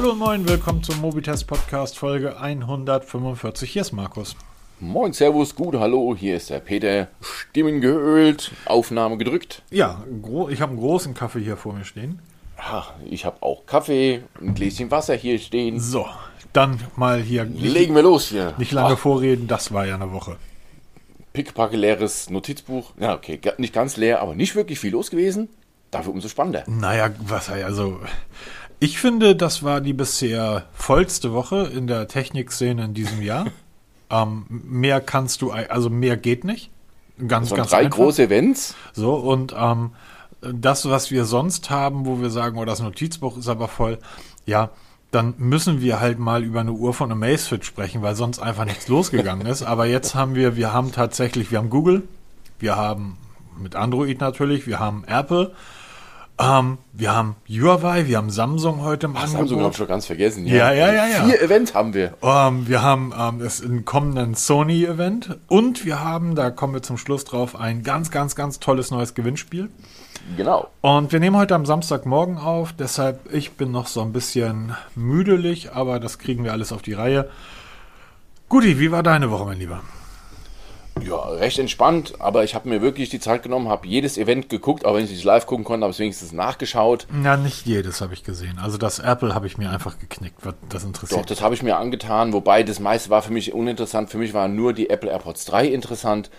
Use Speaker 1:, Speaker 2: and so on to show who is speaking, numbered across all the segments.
Speaker 1: Hallo und moin, willkommen zum Mobitest Podcast Folge 145. Hier ist Markus.
Speaker 2: Moin, Servus, gut, hallo, hier ist der Peter. Stimmen geölt, Aufnahme gedrückt.
Speaker 1: Ja, ich habe einen großen Kaffee hier vor mir stehen.
Speaker 2: Ja, ich habe auch Kaffee, ein Gläschen Wasser hier stehen.
Speaker 1: So, dann mal hier.
Speaker 2: Legen wir los hier.
Speaker 1: Nicht lange Ach. vorreden, das war ja eine Woche.
Speaker 2: Pickpacke leeres Notizbuch. Ja, okay, nicht ganz leer, aber nicht wirklich viel los gewesen. Dafür umso spannender.
Speaker 1: Naja, was also. Ich finde, das war die bisher vollste Woche in der Technikszene in diesem Jahr. ähm, mehr kannst du, also mehr geht nicht.
Speaker 2: Ganz, ganz drei einfach. große Events.
Speaker 1: So, und ähm, das, was wir sonst haben, wo wir sagen, oh, das Notizbuch ist aber voll, ja, dann müssen wir halt mal über eine Uhr von Amazfit sprechen, weil sonst einfach nichts losgegangen ist. Aber jetzt haben wir, wir haben tatsächlich, wir haben Google, wir haben mit Android natürlich, wir haben Apple, ähm, wir haben Huawei, wir haben Samsung heute im
Speaker 2: Ach, Angebot. Samsung habe ich schon ganz vergessen.
Speaker 1: Ja, ja, ja. ja,
Speaker 2: Vier Events haben wir.
Speaker 1: Ähm, wir haben ähm, es einen kommenden Sony-Event und wir haben, da kommen wir zum Schluss drauf, ein ganz, ganz, ganz tolles neues Gewinnspiel.
Speaker 2: Genau.
Speaker 1: Und wir nehmen heute am Samstagmorgen auf, deshalb ich bin noch so ein bisschen müdelig, aber das kriegen wir alles auf die Reihe. Guti, wie war deine Woche, mein Lieber?
Speaker 2: Ja, recht entspannt, aber ich habe mir wirklich die Zeit genommen, habe jedes Event geguckt, auch wenn ich nicht live gucken konnte, habe ich wenigstens nachgeschaut.
Speaker 1: Ja, nicht jedes habe ich gesehen. Also das Apple habe ich mir einfach geknickt, das interessiert.
Speaker 2: Doch, das habe ich mir angetan, wobei das meiste war für mich uninteressant. Für mich waren nur die Apple AirPods 3 interessant,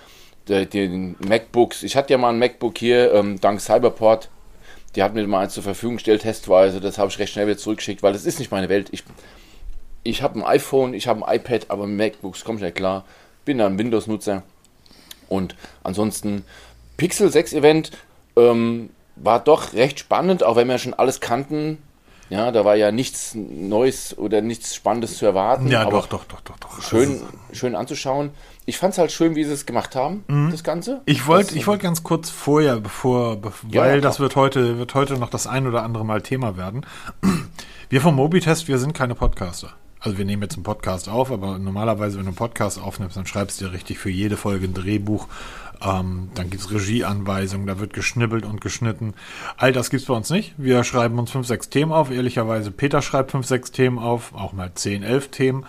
Speaker 2: den MacBooks. Ich hatte ja mal ein MacBook hier, ähm, dank Cyberport. Die hat mir mal eins zur Verfügung gestellt, testweise. Das habe ich recht schnell wieder zurückgeschickt, weil das ist nicht meine Welt. Ich, ich habe ein iPhone, ich habe ein iPad, aber MacBooks komme ich nicht klar bin da ein Windows-Nutzer. Und ansonsten Pixel 6 Event ähm, war doch recht spannend, auch wenn wir schon alles kannten. Ja, da war ja nichts Neues oder nichts Spannendes zu erwarten.
Speaker 1: Ja, doch, doch, doch, doch, doch.
Speaker 2: Schön, also, schön anzuschauen. Ich fand es halt schön, wie sie es gemacht haben, mhm. das Ganze.
Speaker 1: Ich wollte ich wollt ganz kurz vorher, bevor, bevor ja, weil das wird heute, wird heute noch das ein oder andere Mal Thema werden. Wir vom Mobitest, wir sind keine Podcaster. Also wir nehmen jetzt einen Podcast auf, aber normalerweise, wenn du einen Podcast aufnimmst, dann schreibst du dir richtig für jede Folge ein Drehbuch. Ähm, dann gibt es Regieanweisungen, da wird geschnibbelt und geschnitten. All das gibt es bei uns nicht. Wir schreiben uns fünf, sechs Themen auf. Ehrlicherweise, Peter schreibt fünf, sechs Themen auf, auch mal zehn, elf Themen.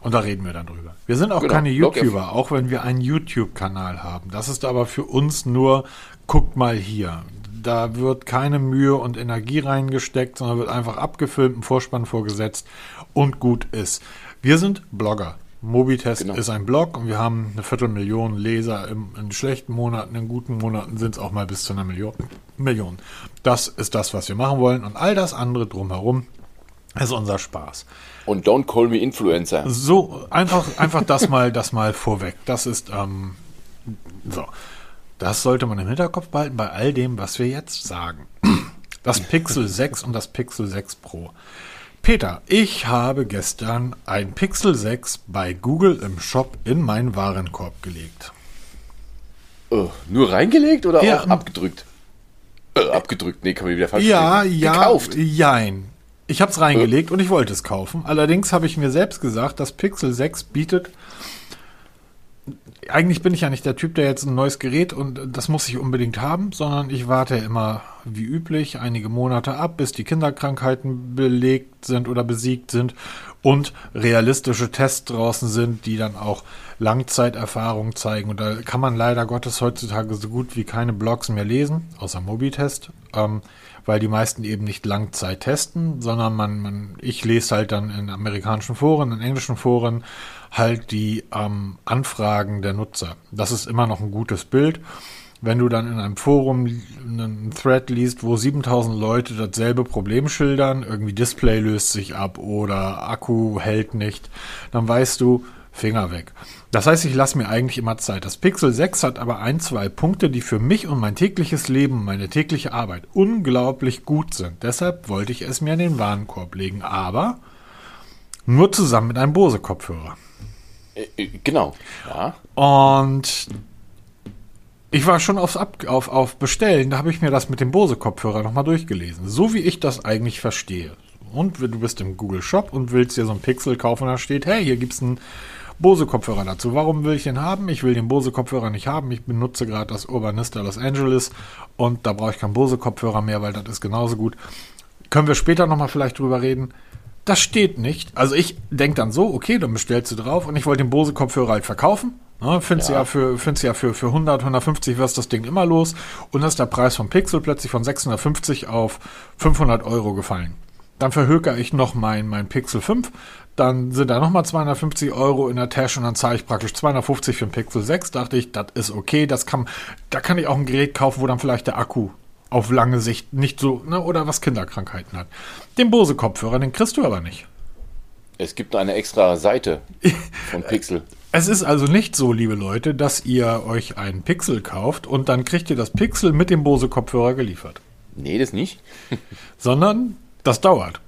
Speaker 1: Und da reden wir dann drüber. Wir sind auch genau, keine YouTuber, auch wenn wir einen YouTube-Kanal haben. Das ist aber für uns nur, guckt mal hier. Da wird keine Mühe und Energie reingesteckt, sondern wird einfach abgefilmt, ein Vorspann vorgesetzt und gut ist. Wir sind Blogger. Mobitest genau. ist ein Blog und wir haben eine Viertelmillion Leser im, in schlechten Monaten, in guten Monaten sind es auch mal bis zu einer Million, Million. Das ist das, was wir machen wollen und all das andere drumherum ist unser Spaß.
Speaker 2: Und don't call me Influencer.
Speaker 1: So, einfach, einfach das mal, das mal vorweg. Das ist, ähm, so. Das sollte man im Hinterkopf behalten bei all dem, was wir jetzt sagen. Das Pixel 6 und das Pixel 6 Pro. Peter, ich habe gestern ein Pixel 6 bei Google im Shop in meinen Warenkorb gelegt.
Speaker 2: Oh, nur reingelegt oder ja, auch abgedrückt? Äh, abgedrückt, nee, kann man wieder falsch
Speaker 1: Ja, ja, gekauft. jein. Ich habe es reingelegt äh. und ich wollte es kaufen. Allerdings habe ich mir selbst gesagt, das Pixel 6 bietet eigentlich bin ich ja nicht der Typ, der jetzt ein neues Gerät und das muss ich unbedingt haben, sondern ich warte immer wie üblich einige Monate ab, bis die Kinderkrankheiten belegt sind oder besiegt sind und realistische Tests draußen sind, die dann auch Langzeiterfahrung zeigen. Und da kann man leider Gottes heutzutage so gut wie keine Blogs mehr lesen, außer Mobitest, ähm, weil die meisten eben nicht Langzeit testen, sondern man, man, ich lese halt dann in amerikanischen Foren, in englischen Foren halt die ähm, Anfragen der Nutzer. Das ist immer noch ein gutes Bild. Wenn du dann in einem Forum einen Thread liest, wo 7000 Leute dasselbe Problem schildern, irgendwie Display löst sich ab oder Akku hält nicht, dann weißt du, Finger weg. Das heißt, ich lasse mir eigentlich immer Zeit. Das Pixel 6 hat aber ein, zwei Punkte, die für mich und mein tägliches Leben, meine tägliche Arbeit unglaublich gut sind. Deshalb wollte ich es mir in den Warenkorb legen, aber nur zusammen mit einem Bose-Kopfhörer.
Speaker 2: Äh, äh, genau.
Speaker 1: Ja. Und ich war schon aufs Ab auf, auf Bestellen, da habe ich mir das mit dem Bose-Kopfhörer nochmal durchgelesen. So wie ich das eigentlich verstehe. Und du bist im Google Shop und willst dir so ein Pixel kaufen und da steht, hey, hier gibt es einen Bose-Kopfhörer dazu. Warum will ich den haben? Ich will den Bose-Kopfhörer nicht haben. Ich benutze gerade das Urbanista Los Angeles und da brauche ich keinen Bose-Kopfhörer mehr, weil das ist genauso gut. Können wir später nochmal vielleicht drüber reden. das steht nicht. Also ich denke dann so, okay, dann bestellst du drauf und ich wollte den Bose-Kopfhörer halt verkaufen. Ne, findest ja. ja für, findest ja für, für 100, 150 wirst das Ding immer los. Und ist der Preis vom Pixel plötzlich von 650 auf 500 Euro gefallen. Dann verhökere ich noch mein, mein Pixel 5. Dann sind da nochmal 250 Euro in der Tasche und dann zahle ich praktisch 250 für den Pixel 6. Dachte ich, das ist okay. Das kann, da kann ich auch ein Gerät kaufen, wo dann vielleicht der Akku auf lange Sicht nicht so, ne, oder was Kinderkrankheiten hat. Den Bose-Kopfhörer, den kriegst du aber nicht.
Speaker 2: Es gibt eine extra Seite von Pixel.
Speaker 1: Es ist also nicht so, liebe Leute, dass ihr euch einen Pixel kauft und dann kriegt ihr das Pixel mit dem Bose-Kopfhörer geliefert.
Speaker 2: Nee, das nicht.
Speaker 1: Sondern das dauert.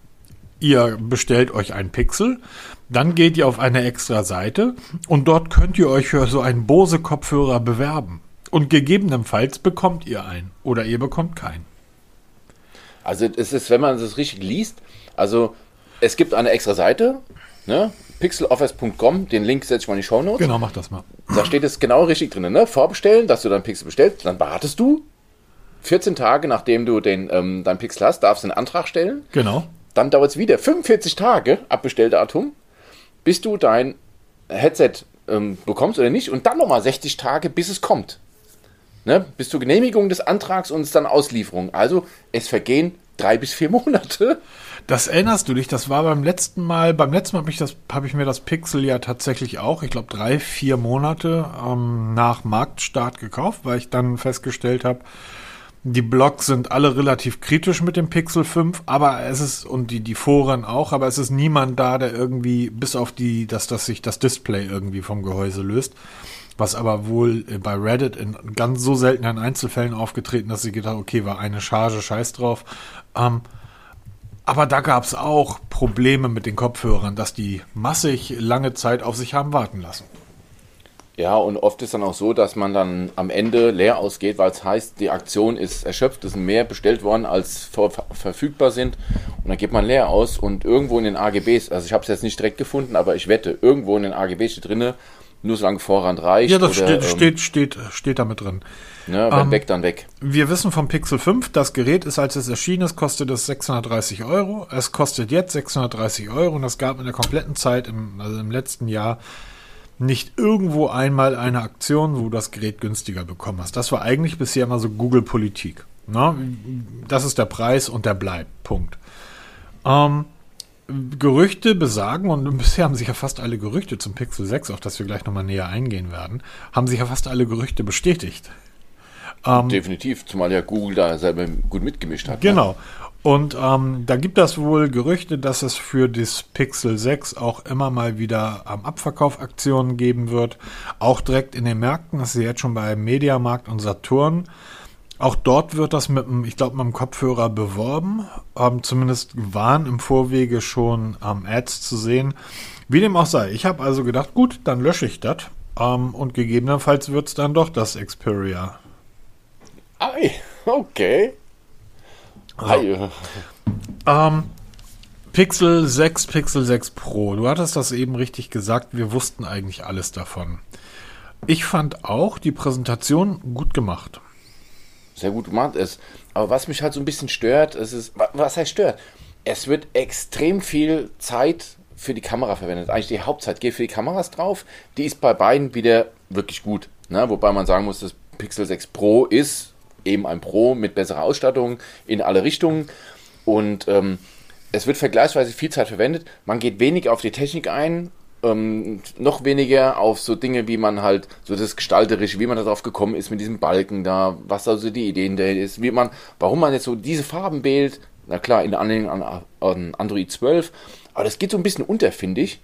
Speaker 1: Ihr bestellt euch einen Pixel, dann geht ihr auf eine extra Seite und dort könnt ihr euch für so einen Bose-Kopfhörer bewerben. Und gegebenenfalls bekommt ihr einen oder ihr bekommt keinen.
Speaker 2: Also es ist, wenn man es richtig liest, also es gibt eine extra Seite, ne? pixeloffice.com, den Link setze ich mal in die Show Notes.
Speaker 1: Genau, mach das mal.
Speaker 2: Da steht es genau richtig drin, ne? Vorbestellen, dass du deinen Pixel bestellst, dann wartest du 14 Tage, nachdem du den, ähm, deinen Pixel hast, darfst du einen Antrag stellen.
Speaker 1: Genau.
Speaker 2: Dann dauert es wieder 45 Tage, Abbestelldatum, bis du dein Headset ähm, bekommst oder nicht und dann nochmal 60 Tage, bis es kommt. Ne? Bis zur Genehmigung des Antrags und es dann Auslieferung. Also es vergehen drei bis vier Monate.
Speaker 1: Das erinnerst du dich, das war beim letzten Mal, beim letzten Mal habe ich, hab ich mir das Pixel ja tatsächlich auch, ich glaube drei, vier Monate ähm, nach Marktstart gekauft, weil ich dann festgestellt habe, die Blogs sind alle relativ kritisch mit dem Pixel 5, aber es ist, und die, die Foren auch, aber es ist niemand da, der irgendwie, bis auf die, dass, dass sich das Display irgendwie vom Gehäuse löst. Was aber wohl bei Reddit in ganz so seltenen Einzelfällen aufgetreten, dass sie gedacht okay, war eine Charge, scheiß drauf. Ähm, aber da gab es auch Probleme mit den Kopfhörern, dass die massig lange Zeit auf sich haben warten lassen.
Speaker 2: Ja, und oft ist dann auch so, dass man dann am Ende leer ausgeht, weil es heißt, die Aktion ist erschöpft, es sind mehr bestellt worden, als ver verfügbar sind. Und dann geht man leer aus und irgendwo in den AGBs, also ich habe es jetzt nicht direkt gefunden, aber ich wette, irgendwo in den AGBs steht drinne, nur solange Vorrat reicht.
Speaker 1: Ja, das oder, steht, ähm, steht, steht, steht damit drin.
Speaker 2: Ne, wenn ähm, weg, dann weg.
Speaker 1: Wir wissen vom Pixel 5, das Gerät ist, als es erschienen ist, kostet es 630 Euro. Es kostet jetzt 630 Euro und es gab in der kompletten Zeit, im, also im letzten Jahr, nicht irgendwo einmal eine Aktion, wo du das Gerät günstiger bekommen hast. Das war eigentlich bisher immer so Google-Politik. Ne? Das ist der Preis und der bleibt. Punkt. Ähm, Gerüchte besagen, und bisher haben sich ja fast alle Gerüchte zum Pixel 6, auf das wir gleich nochmal näher eingehen werden, haben sich ja fast alle Gerüchte bestätigt.
Speaker 2: Ähm, Definitiv, zumal ja Google da selber gut mitgemischt hat.
Speaker 1: Ne? Genau. Ne? Und ähm, da gibt es wohl Gerüchte, dass es für das Pixel 6 auch immer mal wieder am Abverkaufaktionen geben wird. Auch direkt in den Märkten. Das ist jetzt schon bei Mediamarkt und Saturn. Auch dort wird das mit einem, ich glaube, mit einem Kopfhörer beworben. Ähm, zumindest waren im Vorwege schon ähm, Ads zu sehen. Wie dem auch sei. Ich habe also gedacht, gut, dann lösche ich das. Ähm, und gegebenenfalls wird es dann doch das Xperia.
Speaker 2: Okay.
Speaker 1: So. Ähm, Pixel 6, Pixel 6 Pro. Du hattest das eben richtig gesagt. Wir wussten eigentlich alles davon. Ich fand auch die Präsentation gut gemacht.
Speaker 2: Sehr gut gemacht ist. Aber was mich halt so ein bisschen stört, es ist, was heißt stört? Es wird extrem viel Zeit für die Kamera verwendet. Eigentlich die Hauptzeit geht für die Kameras drauf. Die ist bei beiden wieder wirklich gut. Ne? Wobei man sagen muss, das Pixel 6 Pro ist eben ein Pro mit besserer Ausstattung in alle Richtungen. Und ähm, es wird vergleichsweise viel Zeit verwendet. Man geht wenig auf die Technik ein, ähm, noch weniger auf so Dinge, wie man halt, so das Gestalterische, wie man darauf gekommen ist mit diesem Balken da, was also die Ideen da ist, wie man, warum man jetzt so diese Farben wählt. Na klar, in Anlehnung an, an Android 12. Aber das geht so ein bisschen unter, finde ich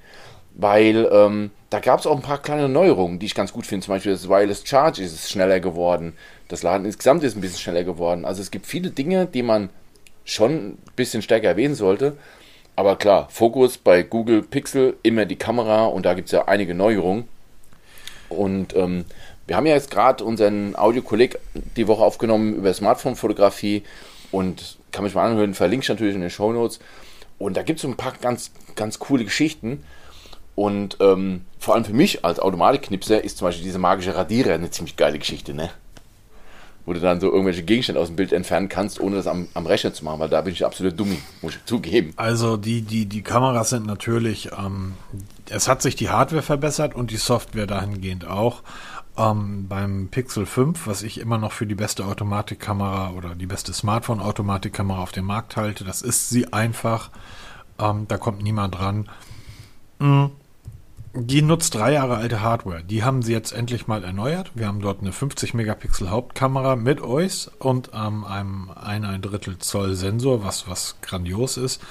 Speaker 2: weil ähm, da gab es auch ein paar kleine Neuerungen, die ich ganz gut finde. Zum Beispiel das Wireless Charge ist schneller geworden. Das Laden insgesamt ist ein bisschen schneller geworden. Also es gibt viele Dinge, die man schon ein bisschen stärker erwähnen sollte. Aber klar, Fokus bei Google Pixel immer die Kamera und da gibt es ja einige Neuerungen. Und ähm, wir haben ja jetzt gerade unseren Audiokolleg die Woche aufgenommen über Smartphone-Fotografie und kann mich mal anhören, verlinke ich natürlich in den Show Notes. Und da gibt es so ein paar ganz, ganz coole Geschichten. Und ähm, vor allem für mich als Automatik-Knipser ist zum Beispiel diese magische Radierer eine ziemlich geile Geschichte, ne? wo du dann so irgendwelche Gegenstände aus dem Bild entfernen kannst, ohne das am, am Rechner zu machen, weil da bin ich absolut dummi, muss ich zugeben.
Speaker 1: Also die, die, die Kameras sind natürlich, ähm, es hat sich die Hardware verbessert und die Software dahingehend auch. Ähm, beim Pixel 5, was ich immer noch für die beste Automatikkamera oder die beste Smartphone-Automatikkamera auf dem Markt halte, das ist sie einfach. Ähm, da kommt niemand dran. Mhm. Die nutzt drei Jahre alte Hardware. Die haben sie jetzt endlich mal erneuert. Wir haben dort eine 50 Megapixel Hauptkamera mit OIS und ähm, einem ein, ein Drittel Zoll Sensor, was, was grandios ist.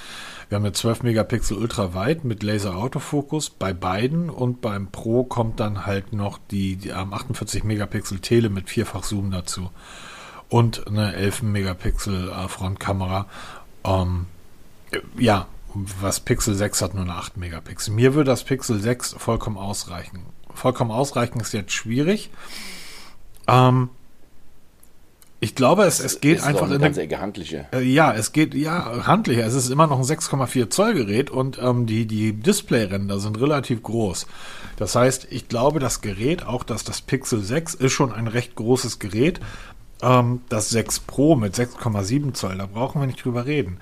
Speaker 1: Wir haben eine 12 Megapixel Ultraweit mit Laser Autofokus bei beiden und beim Pro kommt dann halt noch die, die ähm, 48 Megapixel Tele mit vierfach Zoom dazu und eine 11 Megapixel äh, Frontkamera. Ähm, ja, was Pixel 6 hat nur eine 8 Megapixel. Mir würde das Pixel 6 vollkommen ausreichen. Vollkommen ausreichen ist jetzt schwierig. Ähm, ich glaube, es, es geht
Speaker 2: ist
Speaker 1: einfach
Speaker 2: eine
Speaker 1: in
Speaker 2: ganz
Speaker 1: eine,
Speaker 2: handliche.
Speaker 1: äh, ja, es geht ja handlicher. Es ist immer noch ein 6,4 Zoll Gerät und ähm, die die Displayränder sind relativ groß. Das heißt, ich glaube, das Gerät, auch dass das Pixel 6 ist schon ein recht großes Gerät. Ähm, das 6 Pro mit 6,7 Zoll, da brauchen wir nicht drüber reden.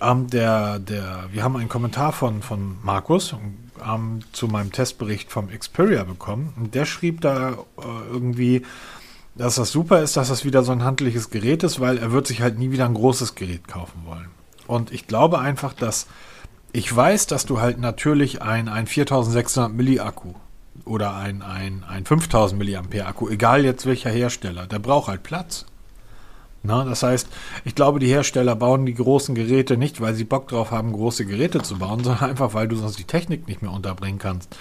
Speaker 1: Ähm, der, der, wir haben einen Kommentar von, von Markus ähm, zu meinem Testbericht vom Xperia bekommen. Und der schrieb da äh, irgendwie, dass das super ist, dass das wieder so ein handliches Gerät ist, weil er wird sich halt nie wieder ein großes Gerät kaufen wollen. Und ich glaube einfach, dass ich weiß, dass du halt natürlich ein, ein 4600 Milliakku oder ein, ein, ein 5000 Milliampere Akku, egal jetzt welcher Hersteller, der braucht halt Platz. Na, das heißt, ich glaube, die Hersteller bauen die großen Geräte nicht, weil sie Bock drauf haben, große Geräte zu bauen, sondern einfach, weil du sonst die Technik nicht mehr unterbringen kannst.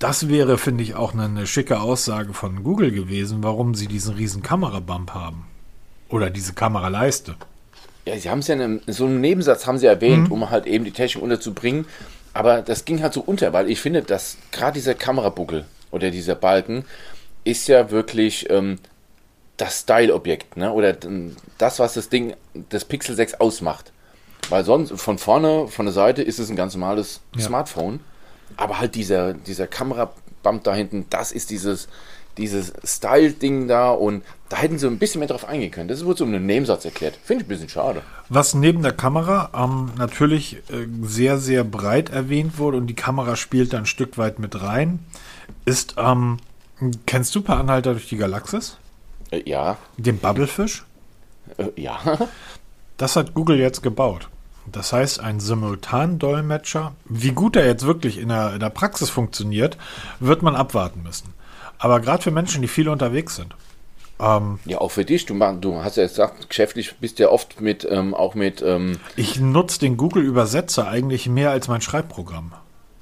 Speaker 1: Das wäre, finde ich, auch eine, eine schicke Aussage von Google gewesen, warum sie diesen riesen Kamerabump haben. Oder diese Kameraleiste.
Speaker 2: Ja, sie haben es ja in einem, so einem Nebensatz haben sie erwähnt, um halt eben die Technik unterzubringen. Aber das ging halt so unter, weil ich finde, dass gerade dieser Kamerabuckel oder dieser Balken ist ja wirklich ähm, das Style-Objekt, ne? Oder das, was das Ding, das Pixel 6 ausmacht. Weil sonst von vorne, von der Seite ist es ein ganz normales
Speaker 1: Ja.
Speaker 2: Smartphone. Aber halt dieser, dieser Kamerabump da hinten, das ist dieses, dieses Style-Ding da und da hätten sie ein bisschen mehr drauf eingehen können. Das wurde so in einem Nebensatz erklärt. Finde ich ein bisschen schade.
Speaker 1: Was neben der Kamera ähm, natürlich äh, sehr, sehr breit erwähnt wurde und die Kamera spielt da ein Stück weit mit rein, ist, ähm, kennst du Per Anhalter durch die Galaxis?
Speaker 2: Äh, ja,
Speaker 1: Den Bubblefish?
Speaker 2: äh, ja.
Speaker 1: Das hat Google jetzt gebaut. Das heißt, ein Simultandolmetscher, wie gut er jetzt wirklich in der, in der Praxis funktioniert, wird man abwarten müssen. Aber gerade für Menschen, die viel unterwegs sind. Ähm,
Speaker 2: Ja, auch für dich. Du, du hast ja gesagt, geschäftlich bist ja oft mit, ähm, auch mit, ähm,
Speaker 1: ich nutze den Google-Übersetzer eigentlich mehr als mein Schreibprogramm.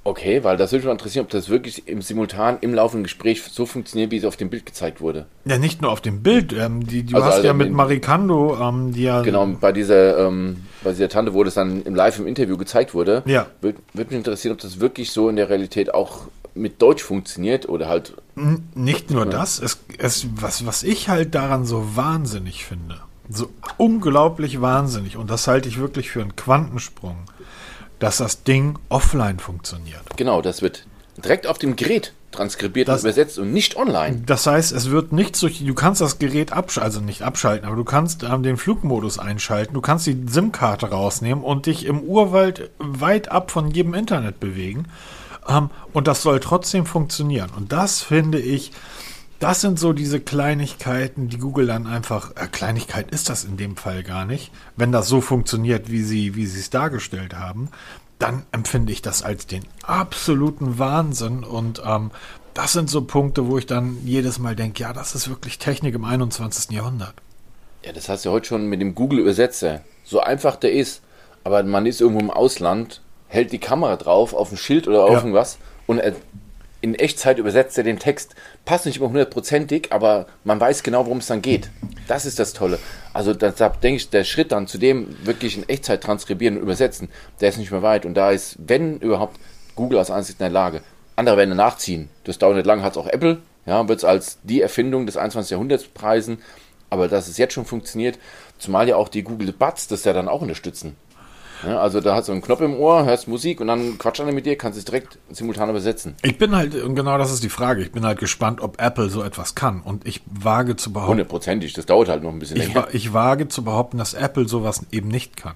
Speaker 2: Okay, weil das würde mich mal interessieren, ob das wirklich im Simultan, im laufenden Gespräch so funktioniert, wie es auf dem Bild gezeigt wurde.
Speaker 1: Ja, nicht nur auf dem Bild. Ähm, die, du
Speaker 2: Also
Speaker 1: hast
Speaker 2: also
Speaker 1: ja mit Marikando, ähm, die ja.
Speaker 2: Genau, bei dieser, ähm, bei dieser Tante, wo das dann im Live im Interview gezeigt wurde,
Speaker 1: Ja.
Speaker 2: würde würd mich interessieren, ob das wirklich so in der Realität auch mit Deutsch funktioniert oder halt,
Speaker 1: Nicht nur das, es, es, was, was ich halt daran so wahnsinnig finde, so unglaublich wahnsinnig, und das halte ich wirklich für einen Quantensprung, dass das Ding offline funktioniert.
Speaker 2: genau, das wird direkt auf dem Gerät transkribiert
Speaker 1: Das-
Speaker 2: und übersetzt und nicht online.
Speaker 1: Das heißt, es wird nicht durch, du kannst das Gerät abschalten, also nicht abschalten, aber du kannst ähm, den Flugmodus einschalten, du kannst die SIM-Karte rausnehmen und dich im Urwald weit ab von jedem Internet bewegen. Ähm, und das soll trotzdem funktionieren. Und das finde ich, das sind so diese Kleinigkeiten, die Google dann einfach, äh, Kleinigkeit ist das in dem Fall gar nicht. Wenn das so funktioniert, wie sie, wie sie es dargestellt haben, dann empfinde ich das als den absoluten Wahnsinn. Und ähm, das sind so Punkte, wo ich dann jedes Mal denke, ja, das ist wirklich Technik im 21. Jahrhundert.
Speaker 2: Ja, das hast du ja heute schon mit dem Google-Übersetzer. So einfach der ist. Aber man ist irgendwo im Ausland, hält die Kamera drauf auf ein Schild oder auf
Speaker 1: Ja.
Speaker 2: irgendwas und er, in Echtzeit übersetzt er den Text. Passt nicht immer hundertprozentig, aber man weiß genau, worum es dann geht. Das ist das Tolle. Also da denke ich, der Schritt dann zu dem wirklich in Echtzeit transkribieren und übersetzen, der ist nicht mehr weit. Und da ist, wenn überhaupt, Google als einzig in der Lage. Andere werden nachziehen. Das dauert nicht lange, hat es auch Apple. Ja, wird es als die Erfindung des 21. Jahrhunderts preisen. Aber dass es jetzt schon funktioniert, zumal ja auch die Google Buds das ja dann auch unterstützen. Ja, also da hast du einen Knopf im Ohr, hörst Musik und dann quatscht einer mit dir, kannst es direkt simultan übersetzen.
Speaker 1: Ich bin halt, und genau das ist die Frage, ich bin halt gespannt, ob Apple so etwas kann. Und ich wage zu behaupten.
Speaker 2: Hundertprozentig, das dauert halt noch ein bisschen
Speaker 1: ich,
Speaker 2: länger.
Speaker 1: ich wage zu behaupten, dass Apple sowas eben nicht kann.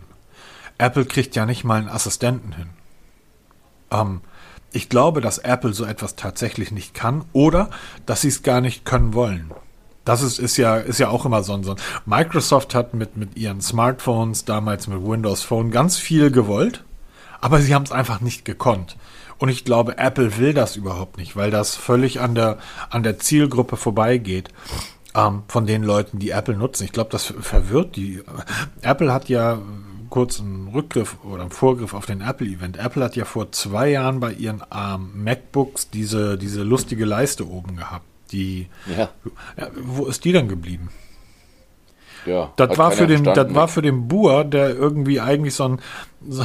Speaker 1: Apple kriegt ja nicht mal einen Assistenten hin. Ähm, ich glaube, dass Apple so etwas tatsächlich nicht kann oder dass sie es gar nicht können wollen. Das ist, ist ja, ist ja auch immer so ein, so ein. Microsoft hat mit, mit ihren Smartphones, damals mit Windows Phone, ganz viel gewollt, aber sie haben es einfach nicht gekonnt. Und ich glaube, Apple will das überhaupt nicht, weil das völlig an der, an der Zielgruppe vorbeigeht ähm, von den Leuten, die Apple nutzen. Ich glaube, das verwirrt die. Apple hat ja kurz einen Rückgriff oder einen Vorgriff auf den Apple-Event. Apple hat ja vor zwei Jahren bei ihren ähm, MacBooks diese, diese lustige Leiste oben gehabt. Die,
Speaker 2: Ja.
Speaker 1: wo ist die denn geblieben?
Speaker 2: Ja,
Speaker 1: Das war, für den, das war für den Buhr, der irgendwie eigentlich so ein, so,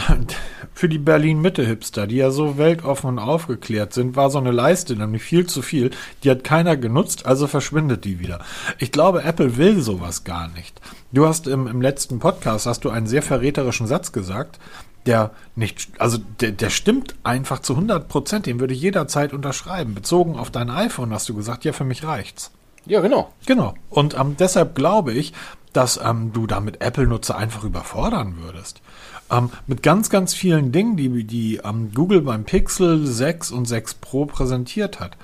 Speaker 1: für die Berlin-Mitte-Hipster, die ja so weltoffen und aufgeklärt sind, war so eine Leiste, nämlich viel zu viel. Die hat keiner genutzt, also verschwindet die wieder. Ich glaube, Apple will sowas gar nicht. Du hast im, im letzten Podcast, hast du einen sehr verräterischen Satz gesagt, der nicht, also der, der stimmt einfach zu 100 Prozent, den würde ich jederzeit unterschreiben. Bezogen auf dein iPhone hast du gesagt, ja, für mich reicht's.
Speaker 2: Ja, genau.
Speaker 1: Genau. Und ähm, deshalb glaube ich, dass ähm, du damit Apple-Nutzer einfach überfordern würdest. Ähm, mit ganz, ganz vielen Dingen, die, die ähm, Google beim Pixel 6 und 6 Pro präsentiert hat.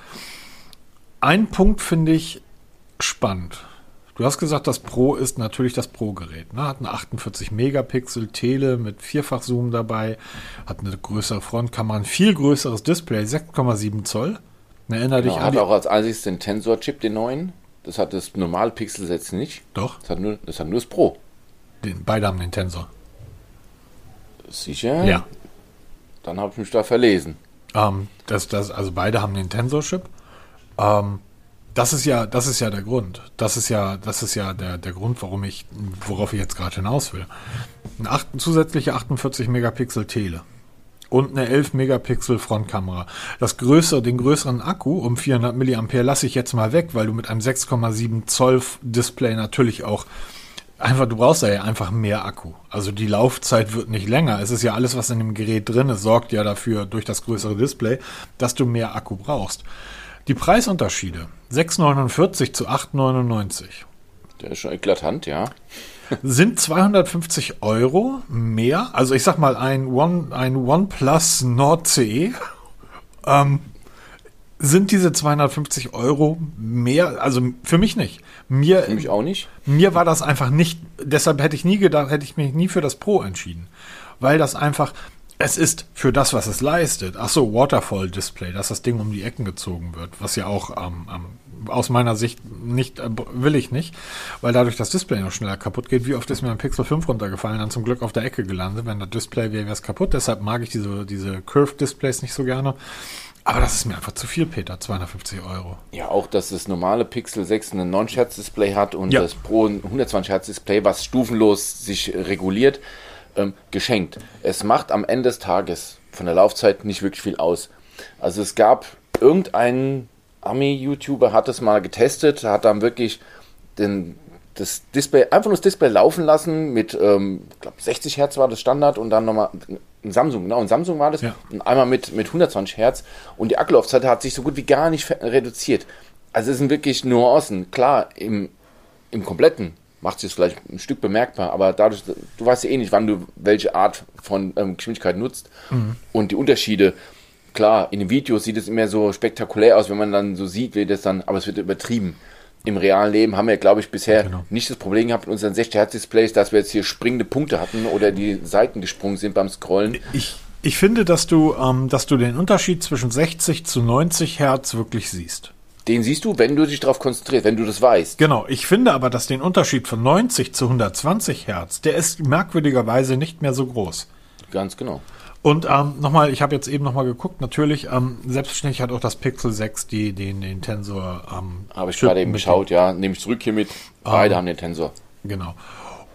Speaker 1: Ein Punkt finde ich spannend. Du hast gesagt, das Pro ist natürlich das Pro-Gerät. Ne? Hat eine 48 Megapixel Tele mit Vierfachzoom dabei, hat eine größere Frontkamera, ein viel größeres Display, 6,7 Zoll. Erinnere dich
Speaker 2: Genau,
Speaker 1: an
Speaker 2: hat auch als einziges den Tensor-Chip, den neuen. Das hat das normale Pixel jetzt nicht.
Speaker 1: Doch,
Speaker 2: Das hat nur das, hat nur das Pro.
Speaker 1: den, beide haben den Tensor.
Speaker 2: Sicher?
Speaker 1: Ja.
Speaker 2: Dann habe ich mich da verlesen.
Speaker 1: Ähm, das, das, also beide haben den Tensor-Chip. Ähm, das ist ja, das ist ja der Grund. Das ist ja, das ist ja der, der Grund, warum ich, worauf ich jetzt gerade hinaus will. Eine acht, zusätzliche 48 Megapixel Tele und eine 11 Megapixel Frontkamera. Das größere, den größeren Akku um 400 Milliampere lasse ich jetzt mal weg, weil du mit einem 6,7 Zoll Display natürlich auch einfach, du brauchst ja einfach mehr Akku. Also die Laufzeit wird nicht länger. Es ist ja alles, was in dem Gerät drin ist, sorgt ja dafür durch das größere Display, dass du mehr Akku brauchst. Die Preisunterschiede 6,49 zu 8,99
Speaker 2: Der ist schon eklatant, ja.
Speaker 1: sind 250 Euro mehr. Also ich sag mal, ein, One, ein OnePlus Nord CE ähm, sind diese 250 Euro mehr, also für mich nicht. Mir,
Speaker 2: Für mich auch nicht.
Speaker 1: mir war das einfach nicht, deshalb hätte ich nie gedacht, hätte ich mich nie für das Pro entschieden. Weil das einfach, es ist für das, was es leistet. Ach so, Waterfall Display, dass das Ding um die Ecken gezogen wird, was ja auch ähm, ähm, aus meiner Sicht nicht, äh, will ich nicht, weil dadurch das Display noch schneller kaputt geht. Wie oft ist mir ein Pixel 5 runtergefallen, dann zum Glück auf der Ecke gelandet. Wenn das Display wäre, wäre es kaputt. Deshalb mag ich diese, diese Curved Displays nicht so gerne. Aber das ist mir einfach zu viel, Peter, 250 Euro.
Speaker 2: Ja, auch, dass das normale Pixel 6 ein 9 Hertz Display hat und
Speaker 1: Ja.
Speaker 2: das Pro ein 120 Hertz Display, was stufenlos sich reguliert, ähm, geschenkt. Es macht am Ende des Tages von der Laufzeit nicht wirklich viel aus. Also es gab irgendeinen Ami-YouTuber hat es mal getestet, hat dann wirklich den, das Display, einfach nur das Display laufen lassen mit, ähm, glaube 60 Hertz war das Standard und dann nochmal ein Samsung, genau, ein Samsung war das,
Speaker 1: Ja.
Speaker 2: und einmal mit, mit 120 Hertz und die Akkulaufzeit hat sich so gut wie gar nicht reduziert. Also es sind wirklich Nuancen. Klar, im, im Kompletten macht sich es vielleicht ein Stück bemerkbar, aber dadurch, du weißt ja eh nicht, wann du welche Art von ähm, Geschwindigkeit nutzt und die Unterschiede. Klar, in den Videos sieht es immer so spektakulär aus, wenn man dann so sieht, wie das dann, aber es wird übertrieben. Im realen Leben haben wir, glaube ich, bisher
Speaker 1: Genau.
Speaker 2: nicht das Problem gehabt in unseren 60 Hertz Displays, dass wir jetzt hier springende Punkte hatten oder die Seiten gesprungen sind beim Scrollen.
Speaker 1: Ich, ich finde, dass du, ähm, dass du den Unterschied zwischen 60 zu 90 Hertz wirklich siehst.
Speaker 2: Den siehst du, wenn du dich darauf konzentrierst, wenn du das weißt.
Speaker 1: Genau, ich finde aber, dass den Unterschied von 90 zu 120 Hertz, der ist merkwürdigerweise nicht mehr so groß.
Speaker 2: Ganz genau.
Speaker 1: Und ähm, nochmal, ich habe jetzt eben nochmal geguckt, natürlich, ähm, selbstverständlich hat auch das Pixel 6 die, den, den Tensor. Ähm,
Speaker 2: Habe ich
Speaker 1: Chip
Speaker 2: gerade eben geschaut, ja. Nehme ich zurück hiermit. Beide haben den Tensor.
Speaker 1: Genau.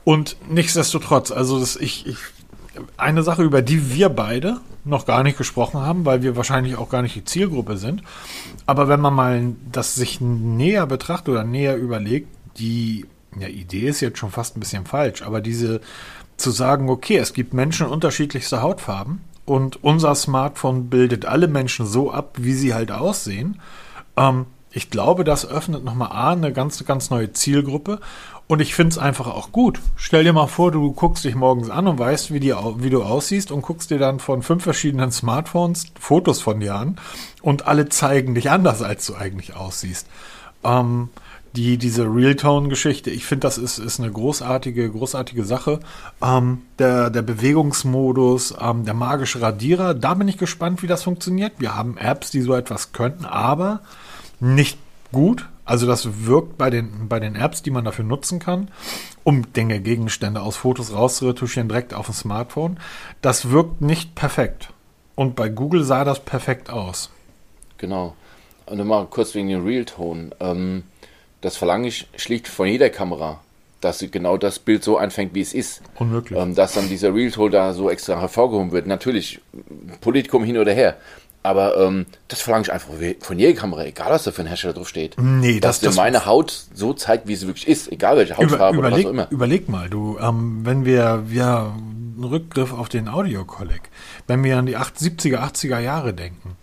Speaker 1: Und nichtsdestotrotz, also das, ich, ich, eine Sache, über die wir beide noch gar nicht gesprochen haben, weil wir wahrscheinlich auch gar nicht die Zielgruppe sind. Aber wenn man mal das sich näher betrachtet oder näher überlegt, die ja, Idee ist jetzt schon fast ein bisschen falsch, aber diese, zu sagen, okay, es gibt Menschen unterschiedlichster Hautfarben und unser Smartphone bildet alle Menschen so ab, wie sie halt aussehen. Ähm, ich glaube, das öffnet nochmal A, eine ganz, ganz neue Zielgruppe. Und ich finde es einfach auch gut. Stell dir mal vor, du guckst dich morgens an und weißt, wie, die, wie du aussiehst und guckst dir dann von fünf verschiedenen Smartphones Fotos von dir an und alle zeigen dich anders, als du eigentlich aussiehst. Ähm, die, diese Realtone-Geschichte, ich finde, das ist, ist eine großartige, großartige Sache. Ähm, der, der Bewegungsmodus, ähm, der magische Radierer, da bin ich gespannt, wie das funktioniert. Wir haben Apps, die so etwas könnten, aber nicht gut. Also das wirkt bei den, bei den Apps, die man dafür nutzen kann, um Dinge, Gegenstände aus Fotos rauszuretuschieren, direkt auf dem Smartphone. Das wirkt nicht perfekt. Und bei Google sah das perfekt aus.
Speaker 2: Genau. Und mal kurz wegen dem Realtone. Ähm, das verlange ich schlicht von jeder Kamera, dass sie genau das Bild so einfängt, wie es ist.
Speaker 1: Unmöglich.
Speaker 2: Ähm, dass dann dieser Realtone da so extra hervorgehoben wird. Natürlich, Politikum hin oder her. Aber ähm, das verlange ich einfach von jeder Kamera, egal was da für ein Hersteller drauf steht.
Speaker 1: Nee,
Speaker 2: dass das, das meine Haut so zeigt, wie sie wirklich ist, egal welche Hautfarbe
Speaker 1: über, überleg,
Speaker 2: oder was auch immer.
Speaker 1: Überleg mal, du, ähm, wenn wir, ja, einen Rückgriff auf den Audio-Collect, wenn wir an die 70er, 80er Jahre denken,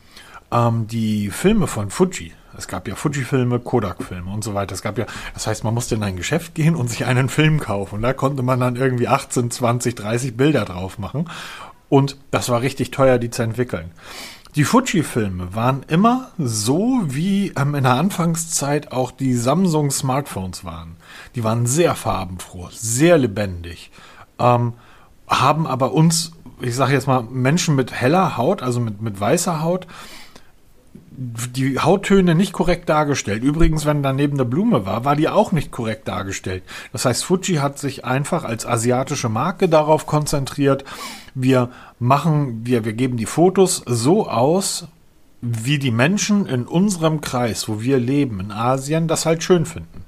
Speaker 1: ähm, die Filme von Fuji, es gab ja Fuji-Filme, Kodak-Filme und so weiter. Es gab ja, das heißt, man musste in ein Geschäft gehen und sich einen Film kaufen. Und da konnte man dann irgendwie 18, 20, 30 Bilder drauf machen. Und das war richtig teuer, die zu entwickeln. Die Fuji-Filme waren immer so, wie ähm, in der Anfangszeit auch die Samsung-Smartphones waren. Die waren sehr farbenfroh, sehr lebendig, ähm, haben aber uns, ich sage jetzt mal, Menschen mit heller Haut, also mit, mit weißer Haut, die Hauttöne nicht korrekt dargestellt. Übrigens, wenn daneben eine Blume war, war die auch nicht korrekt dargestellt. Das heißt, Fuji hat sich einfach als asiatische Marke darauf konzentriert. Wir machen, wir, wir geben die Fotos so aus, wie die Menschen in unserem Kreis, wo wir leben, in Asien, das halt schön finden.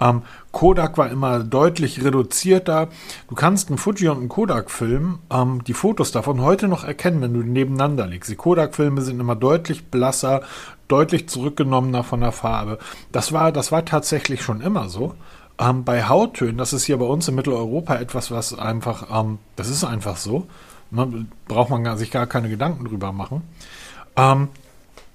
Speaker 1: Ähm, Kodak war immer deutlich reduzierter. Du kannst einen Fuji und einen Kodak-Film, ähm, die Fotos davon heute noch erkennen, wenn du die nebeneinander legst. Die Kodak-Filme sind immer deutlich blasser, deutlich zurückgenommener von der Farbe. Das war, das war tatsächlich schon immer so. Ähm, bei Hauttönen, das ist hier bei uns in Mitteleuropa etwas, was einfach, ähm, das ist einfach so. Ne, braucht man sich gar keine Gedanken drüber machen. Ähm,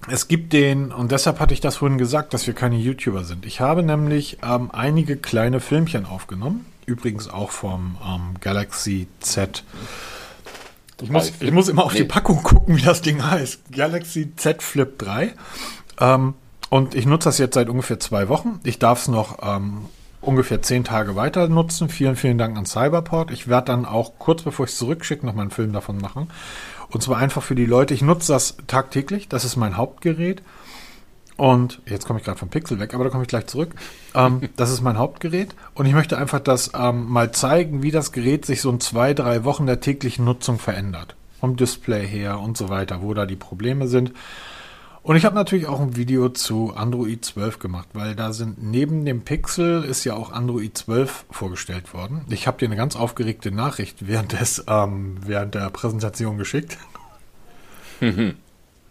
Speaker 1: es gibt den, und deshalb hatte ich das vorhin gesagt, dass wir keine YouTuber sind. Ich habe nämlich ähm, einige kleine Filmchen aufgenommen. Übrigens auch vom ähm, Galaxy Z. Ich muss, ich muss immer auf nee. die Packung gucken, wie das Ding heißt. Galaxy Z Flip 3. Ähm, und ich nutze das jetzt seit ungefähr zwei Wochen. Ich darf es noch ähm, ungefähr zehn Tage weiter nutzen. Vielen, vielen Dank an Cyberport. Ich werde dann auch kurz bevor ich es zurückschicke noch mal einen Film davon machen. Und zwar einfach für die Leute. Ich nutze das tagtäglich. Das ist mein Hauptgerät. Und jetzt komme ich gerade vom Pixel weg, aber da komme ich gleich zurück. Ähm, das ist mein Hauptgerät. Und ich möchte einfach das ähm, mal zeigen, wie das Gerät sich so in zwei, drei Wochen der täglichen Nutzung verändert. Vom Display her und so weiter, wo da die Probleme sind. Und ich habe natürlich auch ein Video zu Android 12 gemacht, weil da sind neben dem Pixel ist ja auch Android 12 vorgestellt worden. Ich habe dir eine ganz aufgeregte Nachricht während, des, ähm, während der Präsentation geschickt.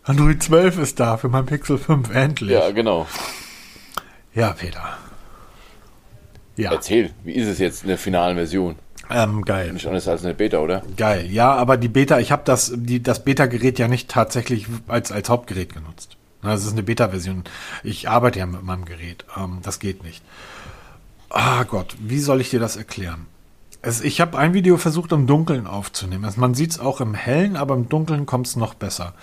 Speaker 1: Android 12 ist da für mein Pixel 5, endlich.
Speaker 2: Ja, genau.
Speaker 1: Ja, Peter.
Speaker 2: Ja. Erzähl, wie ist es jetzt in der finalen Version?
Speaker 1: Ähm, geil.
Speaker 2: Nicht anders als eine Beta, oder?
Speaker 1: Geil. Ja, aber die Beta, ich habe das, die, das Beta-Gerät ja nicht tatsächlich als, als Hauptgerät genutzt. Das ist eine Beta-Version. Ich arbeite ja mit meinem Gerät. Ähm, das geht nicht. Ah Gott, wie soll ich dir das erklären? Es, ich habe ein Video versucht, im Dunkeln aufzunehmen. Also man sieht es auch im Hellen, aber im Dunkeln kommt es noch besser.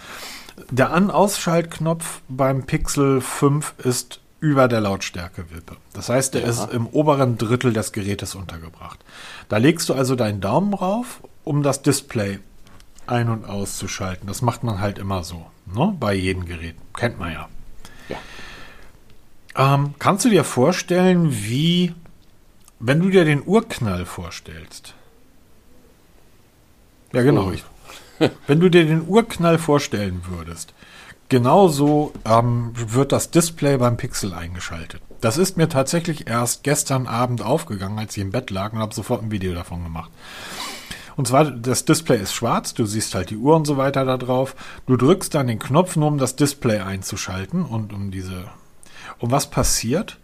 Speaker 1: Der An-Ausschaltknopf beim Pixel 5 ist über der Lautstärkewippe. Das heißt, der ja. ist im oberen Drittel des Gerätes untergebracht. Da legst du also deinen Daumen drauf, um das Display ein- und auszuschalten. Das macht man halt immer so, ne? bei jedem Gerät. Kennt man ja. ja. Ähm, kannst du dir vorstellen, wie, wenn du dir den Urknall vorstellst? Ja, genau. Oh. wenn du dir den Urknall vorstellen würdest, genauso ähm, wird das Display beim Pixel eingeschaltet. Das ist mir tatsächlich erst gestern Abend aufgegangen, als ich im Bett lag und habe sofort ein Video davon gemacht. Und zwar, das Display ist schwarz, du siehst halt die Uhr und so weiter da drauf. Du drückst dann den Knopf nur, um das Display einzuschalten und um diese. Und was passiert?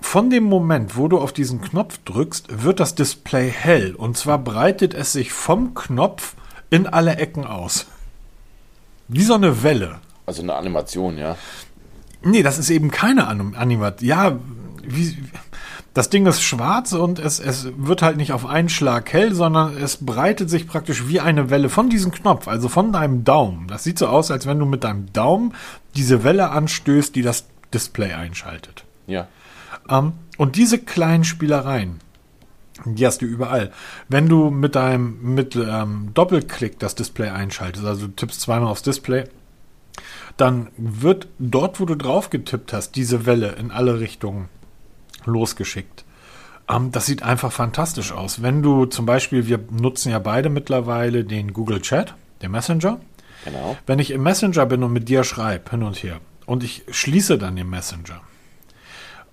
Speaker 1: von dem Moment, wo du auf diesen Knopf drückst, wird das Display hell. Und zwar breitet es sich vom Knopf in alle Ecken aus. Wie so eine Welle.
Speaker 2: Also eine Animation, ja.
Speaker 1: Nee, das ist eben keine Anim Animation. Ja, wie, das Ding ist schwarz und es, es wird halt nicht auf einen Schlag hell, sondern es breitet sich praktisch wie eine Welle von diesem Knopf, also von deinem Daumen. Das sieht so aus, als wenn du mit deinem Daumen diese Welle anstößt, die das Display einschaltet.
Speaker 2: Ja.
Speaker 1: Ähm, und diese kleinen Spielereien, die hast du überall. Wenn du mit deinem mit ähm, Doppelklick das Display einschaltest, also du tippst zweimal aufs Display, dann wird dort, wo du drauf getippt hast, diese Welle in alle Richtungen losgeschickt. Ähm, das sieht einfach fantastisch aus. Wenn du zum Beispiel, wir nutzen ja beide mittlerweile den Google Chat, den Messenger.
Speaker 2: Genau.
Speaker 1: Wenn ich im Messenger bin und mit dir schreibe, hin und her, und ich schließe dann den Messenger.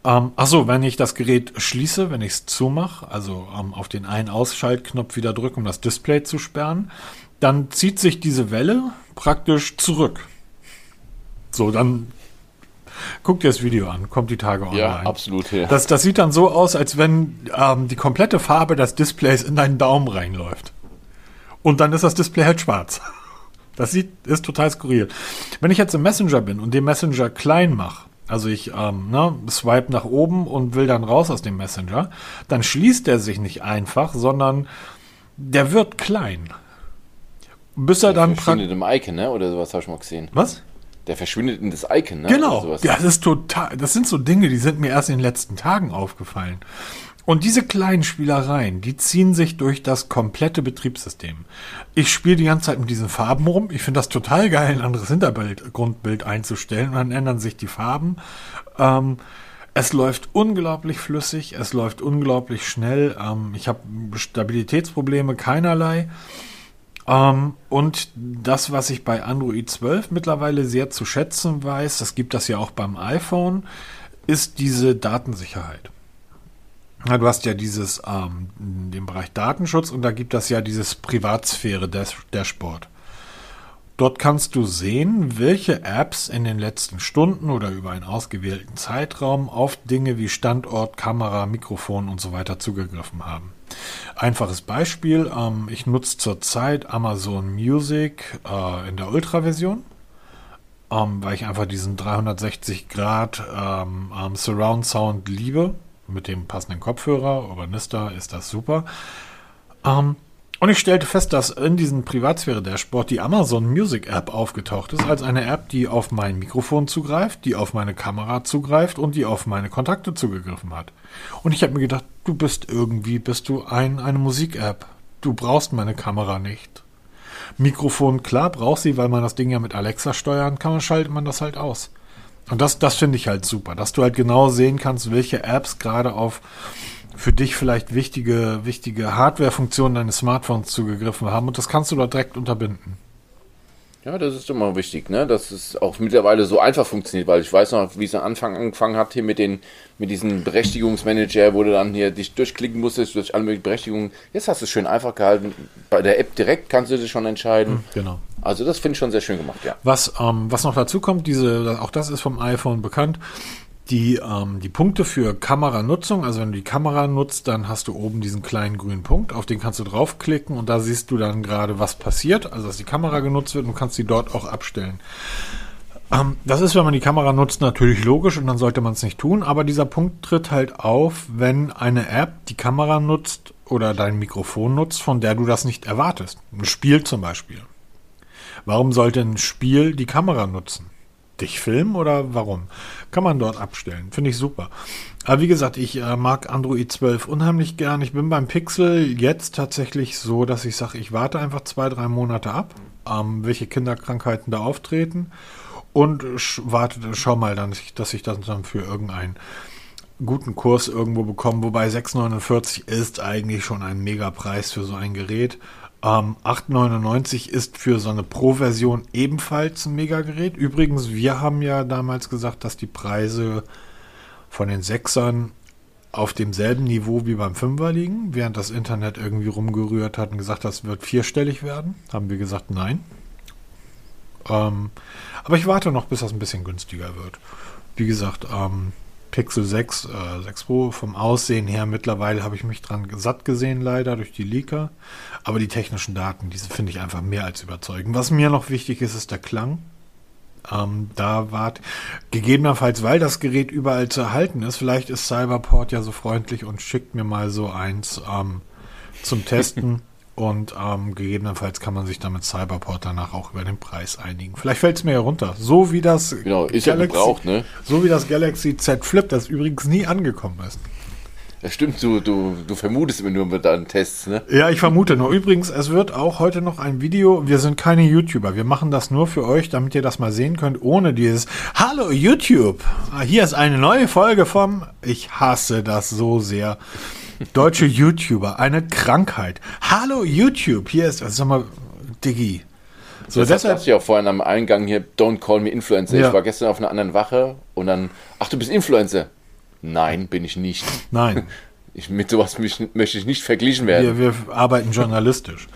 Speaker 1: Ähm, achso, wenn ich das Gerät schließe, wenn ich es zumache, also ähm, auf den Ein-Ausschaltknopf wieder drücke, um das Display zu sperren, dann zieht sich diese Welle praktisch zurück. So, dann guck dir das Video an, kommt die Tage online.
Speaker 2: Ja, absolut. Ja.
Speaker 1: Das, das sieht dann so aus, als wenn ähm, die komplette Farbe des Displays in deinen Daumen reinläuft. Und dann ist das Display halt schwarz. Das sieht, ist total skurril. Wenn ich jetzt im Messenger bin und den Messenger klein mache, also ich ähm, ne, swipe nach oben und will dann raus aus dem Messenger, dann schließt er sich nicht einfach, sondern der wird klein. Bis er dann
Speaker 2: verschwindet im Icon, ne? Oder sowas habe ich mal gesehen.
Speaker 1: Was?
Speaker 2: Der verschwindet in das Icon, ne?
Speaker 1: Genau. Ja, das ist total. Das sind so Dinge, die sind mir erst in den letzten Tagen aufgefallen. Und diese kleinen Spielereien, die ziehen sich durch das komplette Betriebssystem. Ich spiele die ganze Zeit mit diesen Farben rum. Ich finde das total geil, ein anderes Hintergrundbild einzustellen und dann ändern sich die Farben. Ähm, es läuft unglaublich flüssig, es läuft unglaublich schnell. Ähm, ich habe Stabilitätsprobleme keinerlei. Ähm, und das, was ich bei Android 12 mittlerweile sehr zu schätzen weiß, das gibt das ja auch beim iPhone, ist diese Datensicherheit. Ja, du hast ja dieses, ähm, den Bereich Datenschutz und da gibt es ja dieses Privatsphäre-Dashboard. Dort kannst du sehen, welche Apps in den letzten Stunden oder über einen ausgewählten Zeitraum auf Dinge wie Standort, Kamera, Mikrofon und so weiter zugegriffen haben. Einfaches Beispiel, ähm, ich nutze zurzeit Amazon Music äh, in der Ultra-Version, ähm, weil ich einfach diesen 360 Grad ähm, ähm, Surround Sound liebe mit dem passenden Kopfhörer. Urbanista ist das super. Ähm, und ich stellte fest, dass in diesem Privatsphäre-Dashboard die Amazon Music App aufgetaucht ist, als eine App, die auf mein Mikrofon zugreift, die auf meine Kamera zugreift und die auf meine Kontakte zugegriffen hat. Und ich habe mir gedacht, du bist irgendwie, bist du ein, eine Musik-App. Du brauchst meine Kamera nicht. Mikrofon, klar, braucht sie, weil man das Ding ja mit Alexa steuern kann, schaltet man das halt aus. Und das, das finde ich halt super, dass du halt genau sehen kannst, welche Apps gerade auf für dich vielleicht wichtige, wichtige Hardware-Funktionen deines Smartphones zugegriffen haben und das kannst du dort direkt unterbinden.
Speaker 2: Ja, das ist immer wichtig, ne? dass es auch mittlerweile so einfach funktioniert, weil ich weiß noch, wie es am Anfang angefangen hat hier mit den mit diesem Berechtigungsmanager, wo du dann hier dich durchklicken musstest durch alle möglichen Berechtigungen. Jetzt hast du es schön einfach gehalten. Bei der App direkt kannst du dich schon entscheiden. Hm,
Speaker 1: genau.
Speaker 2: Also das finde ich schon sehr schön gemacht, ja.
Speaker 1: Was, ähm, was noch dazu kommt, diese, auch das ist vom iPhone bekannt, die, ähm, die Punkte für Kameranutzung, also wenn du die Kamera nutzt, dann hast du oben diesen kleinen grünen Punkt, auf den kannst du draufklicken und da siehst du dann gerade, was passiert, also dass die Kamera genutzt wird und kannst sie dort auch abstellen. Ähm, das ist, wenn man die Kamera nutzt, natürlich logisch und dann sollte man es nicht tun, aber dieser Punkt tritt halt auf, wenn eine App die Kamera nutzt oder dein Mikrofon nutzt, von der du das nicht erwartest. Ein Spiel zum Beispiel. Warum sollte ein Spiel die Kamera nutzen? Dich filmen oder warum? Kann man dort abstellen. Finde ich super. Aber wie gesagt, ich äh, mag Android 12 unheimlich gern. Ich bin beim Pixel jetzt tatsächlich so, dass ich sage, ich warte einfach zwei, drei Monate ab, ähm, welche Kinderkrankheiten da auftreten und warte, schau mal dann, dass ich das dann für irgendeinen guten Kurs irgendwo bekomme. Wobei 6,49 ist eigentlich schon ein Megapreis für so ein Gerät. Ähm, 8,99 ist für so eine Pro-Version ebenfalls ein Megagerät. Übrigens, wir haben ja damals gesagt, dass die Preise von den Sechsern auf demselben Niveau wie beim Fünfer liegen, während das Internet irgendwie rumgerührt hat und gesagt, das wird vierstellig werden. Haben wir gesagt, nein. Ähm, aber ich warte noch, bis das ein bisschen günstiger wird. Wie gesagt, ähm, Pixel 6, äh, 6 Pro vom Aussehen her mittlerweile habe ich mich dran satt gesehen, leider durch die Leaker. Aber die technischen Daten, diese finde ich einfach mehr als überzeugend. Was mir noch wichtig ist, ist der Klang. Ähm, da wart gegebenenfalls, weil das Gerät überall zu erhalten ist, vielleicht ist Cyberport ja so freundlich und schickt mir mal so eins ähm, zum Testen. Und ähm, gegebenenfalls kann man sich damit Cyberport danach auch über den Preis einigen. Vielleicht fällt es mir ja runter. So wie das
Speaker 2: genau, ist Galaxy, ja gebraucht, ne?
Speaker 1: So wie das Galaxy Z Flip, das übrigens nie angekommen ist.
Speaker 2: Das stimmt, du, du, du vermutest immer nur mit deinen Tests, ne?
Speaker 1: Ja, ich vermute nur. Übrigens, es wird auch heute noch ein Video. Wir sind keine YouTuber. Wir machen das nur für euch, damit ihr das mal sehen könnt, ohne dieses Hallo YouTube. Ah, hier ist eine neue Folge vom Ich hasse das so sehr. Deutsche YouTuber, eine Krankheit. Hallo YouTube, hier ist, sag mal, Diggi.
Speaker 2: So, das deshalb. ja auch vorhin am Eingang hier, don't call me Influencer. Ja. Ich war gestern auf einer anderen Wache und dann, ach, du bist Influencer. Nein, bin ich nicht.
Speaker 1: Nein.
Speaker 2: Ich, mit sowas mich, möchte ich nicht verglichen werden.
Speaker 1: Wir, wir arbeiten journalistisch.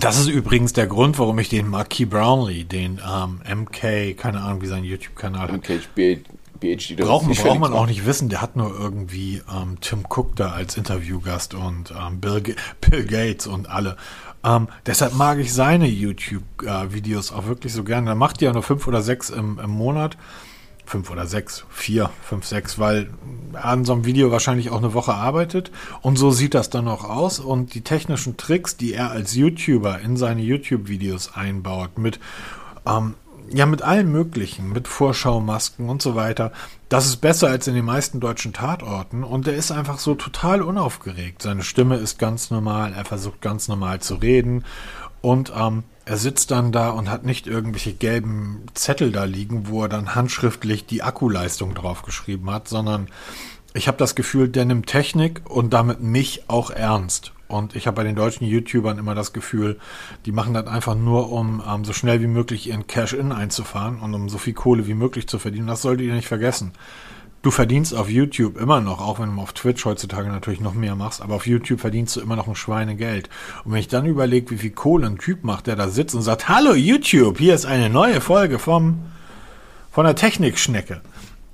Speaker 1: Das ist übrigens der Grund, warum ich den Marquis Brownlee, den ähm, MK, keine Ahnung, wie sein YouTube-Kanal
Speaker 2: hat. MK
Speaker 1: PhD. Braucht, braucht man auch nicht wissen, der hat nur irgendwie ähm, Tim Cook da als Interviewgast und ähm, Bill, Bill, Gates und alle. Ähm, deshalb mag ich seine YouTube-Videos äh, auch wirklich so gerne. Er macht ja nur fünf oder sechs im, im Monat. Fünf oder sechs, vier, fünf, sechs, weil er an so einem Video wahrscheinlich auch eine Woche arbeitet. Und so sieht das dann auch aus. Und die technischen Tricks, die er als YouTuber in seine YouTube-Videos einbaut, mit ähm, ja, mit allen möglichen, mit Vorschaumasken und so weiter. Das ist besser als in den meisten deutschen Tatorten und er ist einfach so total unaufgeregt. Seine Stimme ist ganz normal, er versucht ganz normal zu reden und ähm, er sitzt dann da und hat nicht irgendwelche gelben Zettel da liegen, wo er dann handschriftlich die Akkuleistung draufgeschrieben hat, sondern ich habe das Gefühl, der nimmt Technik und damit mich auch ernst. Und ich habe bei den deutschen YouTubern immer das Gefühl, die machen das einfach nur, um ähm, so schnell wie möglich ihren Cash-In einzufahren und um so viel Kohle wie möglich zu verdienen. Das solltet ihr nicht vergessen. Du verdienst auf YouTube immer noch, auch wenn du auf Twitch heutzutage natürlich noch mehr machst, aber auf YouTube verdienst du immer noch ein Schweinegeld. Und wenn ich dann überlege, wie viel Kohle ein Typ macht, der da sitzt und sagt, Hallo YouTube, hier ist eine neue Folge vom, von der Technikschnecke.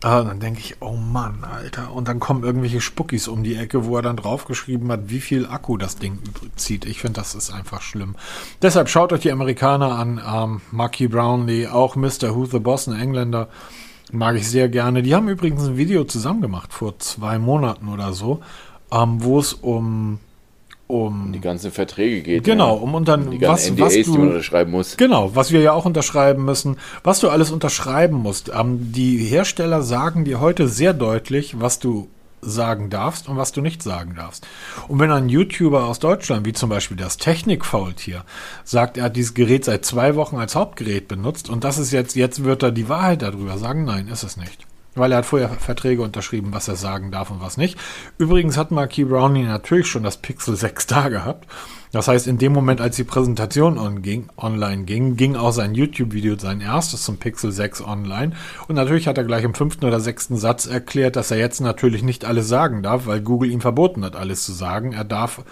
Speaker 1: Ah, dann denke ich, oh Mann, Alter. Und dann kommen irgendwelche Spuckis um die Ecke, wo er dann draufgeschrieben hat, wie viel Akku das Ding zieht. Ich finde, das ist einfach schlimm. Deshalb schaut euch die Amerikaner an. Ähm, Marky Brownlee, auch Mr. Who the Boss, ein Engländer, mag ich sehr gerne. Die haben übrigens ein Video zusammen gemacht vor zwei Monaten oder so, ähm, wo es um um
Speaker 2: die ganzen Verträge geht.
Speaker 1: Genau, ja. um unter
Speaker 2: die was, NDAs, was du, die man unterschreiben muss.
Speaker 1: Genau, was wir ja auch unterschreiben müssen, was du alles unterschreiben musst. Ähm, die Hersteller sagen dir heute sehr deutlich, was du sagen darfst und was du nicht sagen darfst. Und wenn ein YouTuber aus Deutschland, wie zum Beispiel das Technikfaultier, sagt, er hat dieses Gerät seit zwei Wochen als Hauptgerät benutzt und das ist jetzt, jetzt wird er die Wahrheit darüber sagen, nein, ist es nicht weil er hat vorher Verträge unterschrieben, was er sagen darf und was nicht. Übrigens hat Marquis Browning natürlich schon das Pixel 6 da gehabt. Das heißt, in dem Moment, als die Präsentation on ging, online ging, ging auch sein YouTube-Video, sein erstes zum Pixel 6 online. Und natürlich hat er gleich im fünften oder sechsten Satz erklärt, dass er jetzt natürlich nicht alles sagen darf, weil Google ihm verboten hat, alles zu sagen. Er darf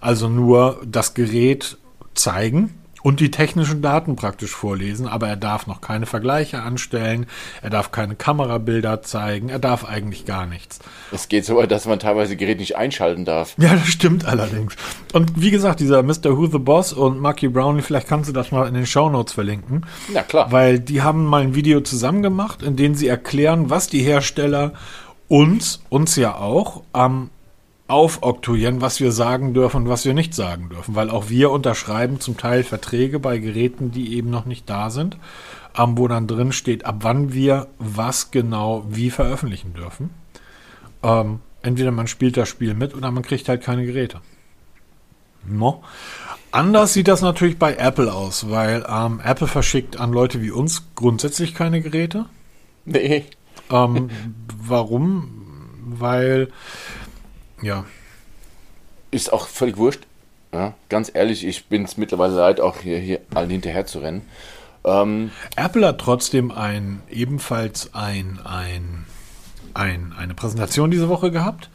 Speaker 1: also nur das Gerät zeigen und die technischen Daten praktisch vorlesen, aber er darf noch keine Vergleiche anstellen, er darf keine Kamerabilder zeigen, er darf eigentlich gar nichts.
Speaker 2: Es geht so weit, dass man teilweise Gerät nicht einschalten darf.
Speaker 1: Ja, das stimmt allerdings. Und wie gesagt, dieser Mr. Who the Boss und Marky Brownlee, vielleicht kannst du das mal in den Show Notes verlinken.
Speaker 2: Na klar.
Speaker 1: Weil die haben mal ein Video zusammen gemacht, in dem sie erklären, was die Hersteller uns, uns ja auch, am aufoktroyieren, was wir sagen dürfen und was wir nicht sagen dürfen, weil auch wir unterschreiben zum Teil Verträge bei Geräten, die eben noch nicht da sind, ähm, wo dann drin steht, ab wann wir was genau wie veröffentlichen dürfen. Ähm, entweder man spielt das Spiel mit oder man kriegt halt keine Geräte. No. Anders sieht das natürlich bei Apple aus, weil ähm, Apple verschickt an Leute wie uns grundsätzlich keine Geräte.
Speaker 2: Nee.
Speaker 1: Ähm, warum? Weil ja.
Speaker 2: Ist auch völlig wurscht. Ja, ganz ehrlich, ich bin es mittlerweile leid, auch hier, hier allen hinterher zu rennen.
Speaker 1: Ähm, Apple hat trotzdem ein, ebenfalls ein, ein, ein, eine Präsentation diese Woche gehabt.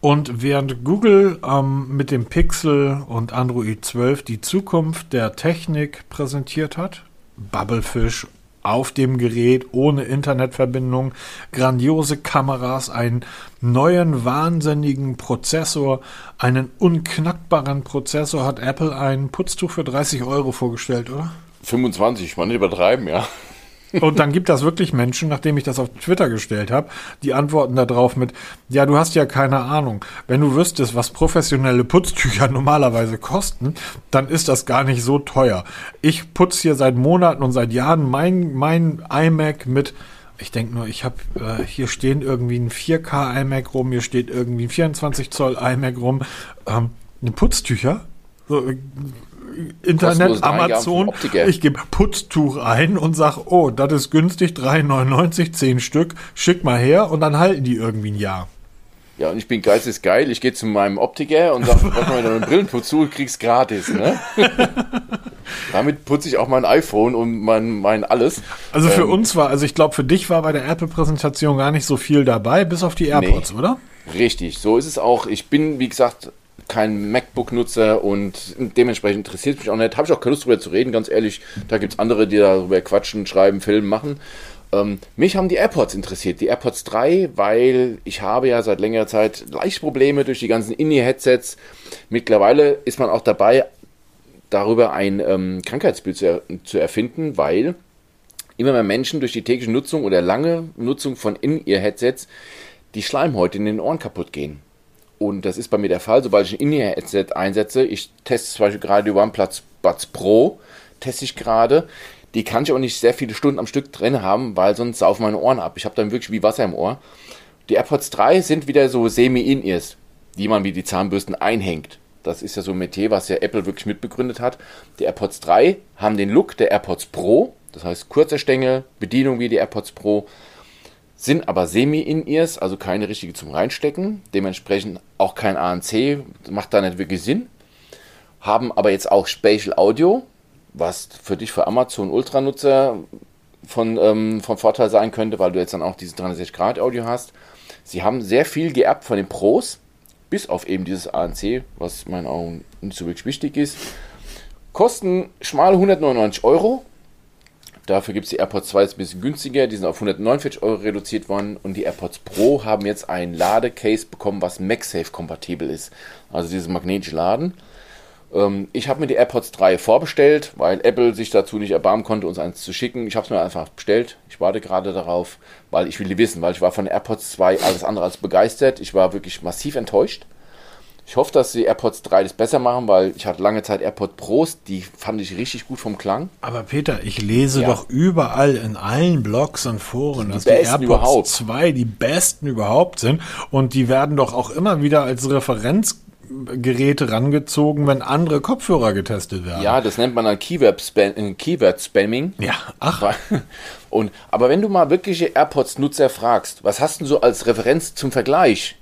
Speaker 1: Und während Google ähm, mit dem Pixel und Android 12 die Zukunft der Technik präsentiert hat, Bubblefish auf dem Gerät ohne Internetverbindung, grandiose Kameras, einen neuen wahnsinnigen Prozessor, einen unknackbaren Prozessor hat Apple ein Putztuch für 30 Euro vorgestellt, oder?
Speaker 2: 25, man nicht übertreiben, ja.
Speaker 1: Und dann gibt das wirklich Menschen, nachdem ich das auf Twitter gestellt habe, die antworten darauf mit, ja, du hast ja keine Ahnung. Wenn du wüsstest, was professionelle Putztücher normalerweise kosten, dann ist das gar nicht so teuer. Ich putze hier seit Monaten und seit Jahren mein, mein iMac mit ich denke nur, ich habe äh, hier stehen irgendwie ein 4K iMac rum, hier steht irgendwie ein 24 Zoll iMac rum, ähm, eine Putztücher, so, äh, Internet, Amazon, ich gebe Putztuch ein und sag, oh, das ist günstig, 3,99, 10 Stück, schick mal her und dann halten die irgendwie ein Jahr.
Speaker 2: Ja, und ich bin geistes geil, ich gehe zu meinem Optiker und sage, brauch mal einen Brillenputztuch, kriegst gratis, ne? Damit putze ich auch mein iPhone und mein, mein alles.
Speaker 1: Also für ähm, uns war, also ich glaube, für dich war bei der Apple-Präsentation gar nicht so viel dabei, bis auf die AirPods, nee, oder?
Speaker 2: Richtig, so ist es auch. Ich bin, wie gesagt, kein MacBook-Nutzer und dementsprechend interessiert mich auch nicht. Habe ich auch keine Lust darüber zu reden, ganz ehrlich. Da gibt es andere, die darüber quatschen, schreiben, filmen, machen. Ähm, mich haben die AirPods interessiert, die AirPods 3, weil ich habe ja seit längerer Zeit leicht Probleme durch die ganzen In-Ear-Headsets. Mittlerweile ist man auch dabei, darüber ein ähm, Krankheitsbild zu, er zu erfinden, weil immer mehr Menschen durch die tägliche Nutzung oder lange Nutzung von In-Ear-Headsets die Schleimhäute in den Ohren kaputt gehen. Und das ist bei mir der Fall, sobald ich ein In-Ear-Headset einsetze. Ich teste zum Beispiel gerade die OnePlus Buds Pro, teste ich gerade. Die kann ich auch nicht sehr viele Stunden am Stück drin haben, weil sonst saufen meine Ohren ab. Ich habe dann wirklich wie Wasser im Ohr. Die AirPods 3 sind wieder so semi-In-Ears, die man wie die Zahnbürsten einhängt. Das ist ja so ein Metier, was ja Apple wirklich mitbegründet hat. Die AirPods 3 haben den Look der AirPods Pro, das heißt kurzer Stängel, Bedienung wie die AirPods Pro, sind aber Semi-In-Ears, also keine richtige zum Reinstecken, dementsprechend auch kein ANC, macht da nicht wirklich Sinn. Haben aber jetzt auch Spatial Audio, was für dich für Amazon Ultra-Nutzer von, ähm, von Vorteil sein könnte, weil du jetzt dann auch diese 360-Grad-Audio hast. Sie haben sehr viel geerbt von den Pros, bis auf eben dieses ANC, was in meinen Augen nicht so wirklich wichtig ist. Kosten schmal 199 Euro, Dafür gibt es die AirPods 2 jetzt ein bisschen günstiger, die sind auf 149 Euro reduziert worden und die AirPods Pro haben jetzt ein Ladecase bekommen, was MagSafe kompatibel ist. Also dieses magnetische Laden. Ähm, ich habe mir die AirPods 3 vorbestellt, weil Apple sich dazu nicht erbarmen konnte, uns eins zu schicken. Ich habe es mir einfach bestellt. Ich warte gerade darauf, weil ich will die wissen, weil ich war von AirPods 2 alles andere als begeistert. Ich war wirklich massiv enttäuscht. Ich hoffe, dass die AirPods 3 das besser machen, weil ich hatte lange Zeit AirPods Pros, die fand ich richtig gut vom Klang.
Speaker 1: Aber Peter, ich lese ja. doch überall in allen Blogs und Foren, die dass die AirPods überhaupt. 2 die besten überhaupt sind und die werden doch auch immer wieder als Referenzgeräte rangezogen, wenn andere Kopfhörer getestet werden.
Speaker 2: Ja, das nennt man dann Keyword-Spamming. Äh, Keyword
Speaker 1: ja, ach.
Speaker 2: Und, aber wenn du mal wirkliche AirPods-Nutzer fragst, was hast du so als Referenz zum Vergleich?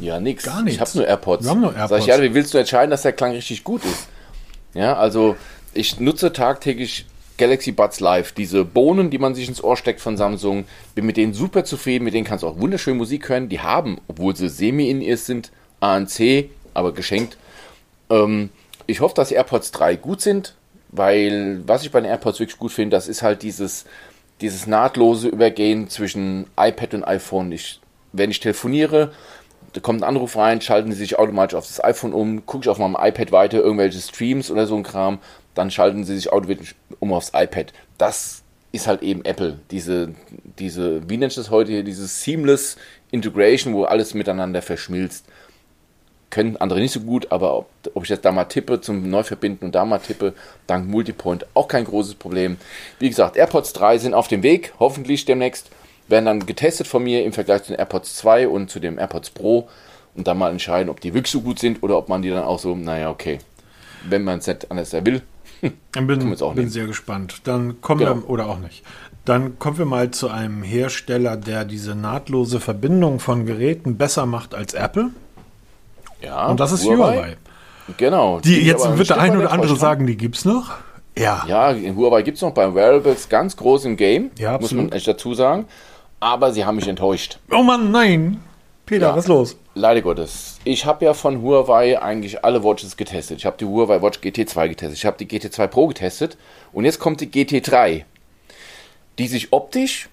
Speaker 2: Ja, nix.
Speaker 1: Gar nichts.
Speaker 2: Ich habe nur AirPods.
Speaker 1: Wir haben nur AirPods.
Speaker 2: Sag ich, ja, wie willst du entscheiden, dass der Klang richtig gut ist? Ja, also ich nutze tagtäglich Galaxy Buds Live, diese Bohnen, die man sich ins Ohr steckt von Samsung. Bin mit denen super zufrieden, mit denen kannst du auch wunderschön Musik hören. Die haben, obwohl sie semi-in-ears sind, ANC, aber geschenkt. Ähm, ich hoffe, dass die AirPods 3 gut sind, weil was ich bei den AirPods wirklich gut finde, das ist halt dieses, dieses nahtlose Übergehen zwischen iPad und iPhone. Ich, wenn ich telefoniere, da kommt ein Anruf rein, schalten sie sich automatisch auf das iPhone um, gucke ich auf meinem iPad weiter irgendwelche Streams oder so ein Kram, dann schalten sie sich automatisch um aufs iPad. Das ist halt eben Apple. Diese, diese, wie nennt das heute hier, dieses Seamless Integration, wo alles miteinander verschmilzt. Können andere nicht so gut, aber ob, ob ich jetzt da mal tippe zum Neuverbinden und da mal tippe, dank Multipoint auch kein großes Problem. Wie gesagt, AirPods 3 sind auf dem Weg, hoffentlich demnächst werden dann getestet von mir im Vergleich zu den AirPods 2 und zu dem AirPods Pro und dann mal entscheiden, ob die wirklich so gut sind oder ob man die dann auch so, naja, okay, wenn man es nicht anders will.
Speaker 1: Ich bin, bin sehr gespannt. Dann kommen genau. wir, oder auch nicht. Dann kommen wir mal zu einem Hersteller, der diese nahtlose Verbindung von Geräten besser macht als Apple.
Speaker 2: Ja.
Speaker 1: Und das ist Huawei. Huawei.
Speaker 2: Genau.
Speaker 1: Die, jetzt wird der ein oder andere sagen, die gibt es noch.
Speaker 2: Ja. Ja, Huawei gibt es noch bei Wearables ganz groß im Game.
Speaker 1: Ja, absolut.
Speaker 2: Muss man echt dazu sagen aber sie haben mich enttäuscht.
Speaker 1: Oh Mann, nein. Peter, ja, was ist los?
Speaker 2: Leider Gottes. Ich habe ja von Huawei eigentlich alle Watches getestet. Ich habe die Huawei Watch GT2 getestet. Ich habe die GT2 Pro getestet. Und jetzt kommt die GT3. die sich optisch